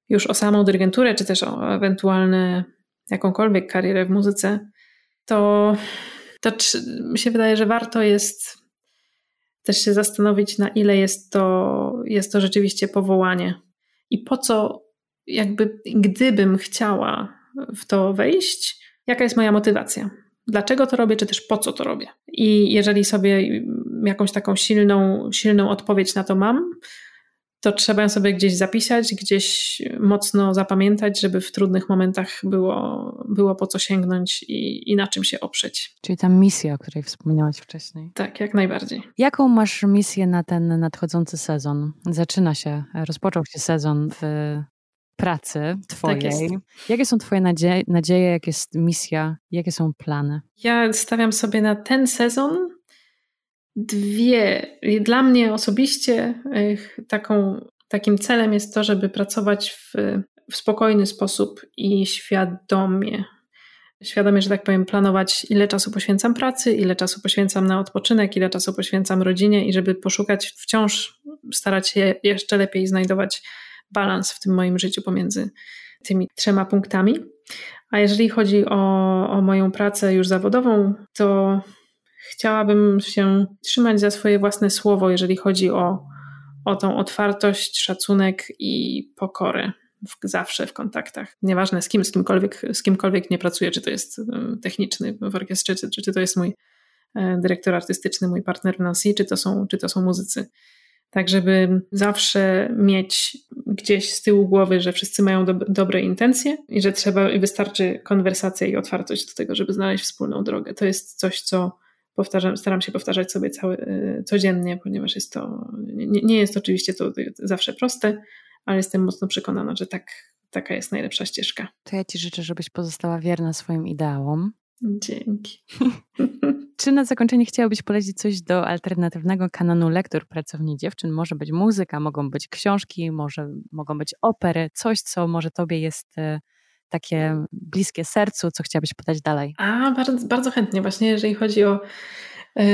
już o samą dyrygenturę, czy też o ewentualne jakąkolwiek karierę w muzyce, to, to mi się wydaje, że warto jest też się zastanowić, na ile jest to, jest to rzeczywiście powołanie i po co, jakby, gdybym chciała w to wejść, jaka jest moja motywacja dlaczego to robię, czy też po co to robię. I jeżeli sobie jakąś taką silną, silną odpowiedź na to mam, to trzeba ją sobie gdzieś zapisać, gdzieś mocno zapamiętać, żeby w trudnych momentach było, było po co sięgnąć i, i na czym się oprzeć. Czyli ta misja, o której wspomniałaś wcześniej. Tak, jak najbardziej. Jaką masz misję na ten nadchodzący sezon? Zaczyna się, rozpoczął się sezon w pracy Twojej. Tak jakie są Twoje nadzieje, nadzieje, jakie jest misja, jakie są plany? Ja stawiam sobie na ten sezon dwie. Dla mnie osobiście taką, takim celem jest to, żeby pracować w, w spokojny sposób i świadomie. Świadomie, że tak powiem, planować, ile czasu poświęcam pracy, ile czasu poświęcam na odpoczynek, ile czasu poświęcam rodzinie i żeby poszukać wciąż, starać się jeszcze lepiej znajdować balans w tym moim życiu pomiędzy tymi trzema punktami. A jeżeli chodzi o, o moją pracę już zawodową, to chciałabym się trzymać za swoje własne słowo, jeżeli chodzi o, o tą otwartość, szacunek i pokorę w, zawsze w kontaktach. Nieważne z kim, z kimkolwiek, z kimkolwiek nie pracuję, czy to jest techniczny w orkiestrze, czy, czy to jest mój e, dyrektor artystyczny, mój partner w Nancy, czy to są, czy to są muzycy. Tak żeby zawsze mieć gdzieś z tyłu głowy, że wszyscy mają do, dobre intencje i że trzeba i wystarczy konwersacja i otwartość do tego, żeby znaleźć wspólną drogę. To jest coś, co powtarzam, staram się powtarzać sobie cały, y, codziennie, ponieważ jest to, nie, nie jest oczywiście to zawsze proste, ale jestem mocno przekonana, że tak, taka jest najlepsza ścieżka. To ja Ci życzę, żebyś pozostała wierna swoim ideałom. Dzięki. Czy na zakończenie chciałabyś polecić coś do alternatywnego kanonu lektur pracowni dziewczyn? Może być muzyka, mogą być książki, może mogą być opery, coś, co może Tobie jest e, takie bliskie sercu, co chciałabyś podać dalej? A, bardzo, bardzo chętnie. Właśnie jeżeli chodzi o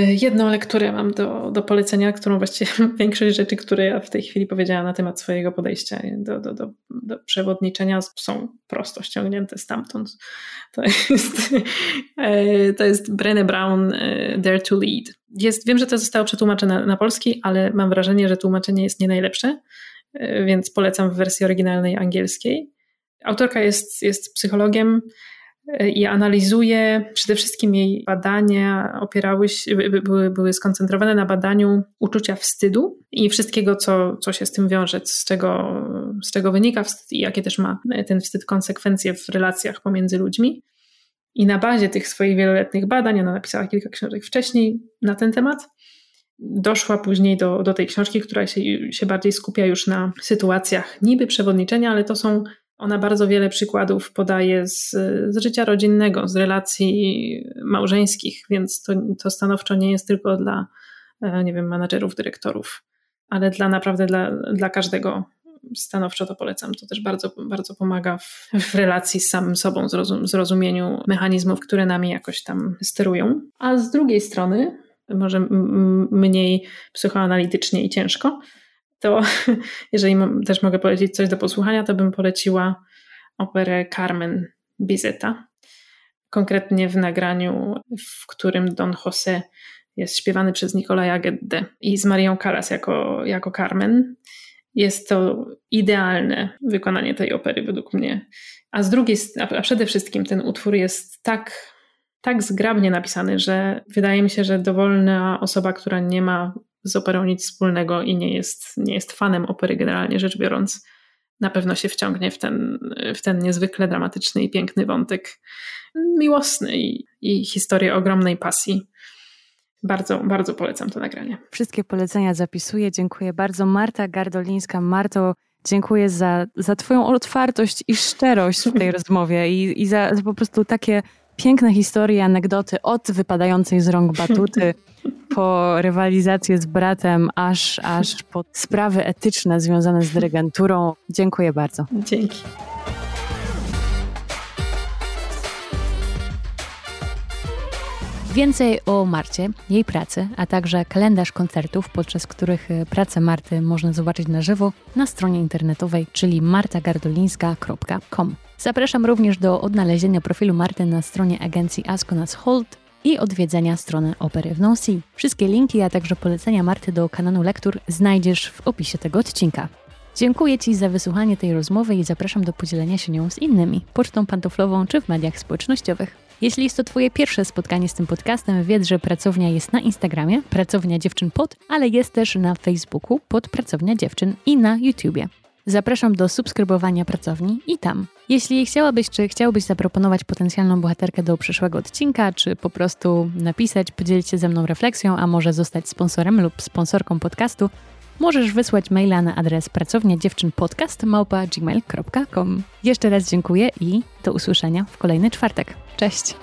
jedną lekturę mam do, do polecenia, którą właściwie większość rzeczy, które ja w tej chwili powiedziałam na temat swojego podejścia do, do, do, do przewodniczenia są prosto ściągnięte stamtąd. To jest, e, to jest Brené Brown e, Dare to Lead. Jest, wiem, że to zostało przetłumaczone na, polski, ale mam wrażenie, że tłumaczenie jest nie najlepsze, więc polecam w wersji oryginalnej angielskiej. Autorka jest, jest psychologiem e, i analizuje, przede wszystkim jej badania opierały się, były, były skoncentrowane na badaniu uczucia wstydu i wszystkiego, co, co się z tym wiąże, z czego, z czego wynika wstyd i jakie też ma ten wstyd konsekwencje w relacjach pomiędzy ludźmi. I na bazie tych swoich wieloletnich badań, ona napisała kilka książek wcześniej na ten temat, doszła później do, do tej książki, która się, się bardziej skupia już na sytuacjach niby przewodniczenia, ale to są ona bardzo wiele przykładów podaje z, z życia rodzinnego, z relacji małżeńskich, więc to, to stanowczo nie jest tylko dla, e, nie wiem, menadżerów, dyrektorów, ale dla naprawdę dla, dla każdego stanowczo to polecam. To też bardzo, bardzo pomaga w, w relacji z samym sobą, zrozum, zrozumieniu mechanizmów, które nami jakoś tam sterują. A z drugiej strony, może mniej psychoanalitycznie i ciężko, to jeżeli też mogę polecić coś do posłuchania, to bym poleciła operę Carmen Bizeta. Konkretnie w nagraniu, w którym Don José jest śpiewany przez Nikolaja Gedde i z Marią Callas jako, jako Carmen. Jest to idealne wykonanie tej opery według mnie. A z drugiej, a przede wszystkim ten utwór jest tak, tak zgrabnie napisany, że wydaje mi się, że dowolna osoba, która nie ma z operą nic wspólnego i nie jest, nie jest fanem opery generalnie rzecz biorąc, na pewno się wciągnie w ten, w ten niezwykle dramatyczny i piękny wątek miłosny i, i historię ogromnej pasji. Bardzo, bardzo polecam to nagranie. Wszystkie polecenia zapisuję. Dziękuję bardzo. Marta Gardolińska. Marto, dziękuję za, za Twoją otwartość i szczerość w tej rozmowie i, i za, za po prostu takie piękne historie, anegdoty od wypadającej z rąk batuty po rywalizację z bratem, aż, aż po sprawy etyczne związane z dyrygenturą. Dziękuję bardzo. Dzięki. Więcej o Marcie, jej pracy, a także kalendarz koncertów, podczas których e, pracę Marty można zobaczyć na żywo na stronie internetowej, czyli martagardolińska.com. Zapraszam również do odnalezienia profilu Marty na stronie agencji Asconas Holt i odwiedzenia strony Opery w Nancy. Wszystkie linki, a także polecenia Marty do kanału lektur znajdziesz w opisie tego odcinka. Dziękuję Ci za wysłuchanie tej rozmowy i zapraszam do podzielenia się nią z innymi, pocztą pantoflową czy w mediach społecznościowych. Jeśli jest to Twoje pierwsze spotkanie z tym podcastem, wiedz, że pracownia jest na Instagramie, Pracownia Dziewczyn Pod, ale jest też na Facebooku pod Pracownia Dziewczyn i na YouTubie. Zapraszam do subskrybowania pracowni i tam. Jeśli chciałabyś, czy chciałbyś zaproponować potencjalną bohaterkę do przyszłego odcinka, czy po prostu napisać, podzielić się ze mną refleksją, a może zostać sponsorem lub sponsorką podcastu, możesz wysłać maila na adres pracownia. Jeszcze raz dziękuję i do usłyszenia w kolejny czwartek. Cześć!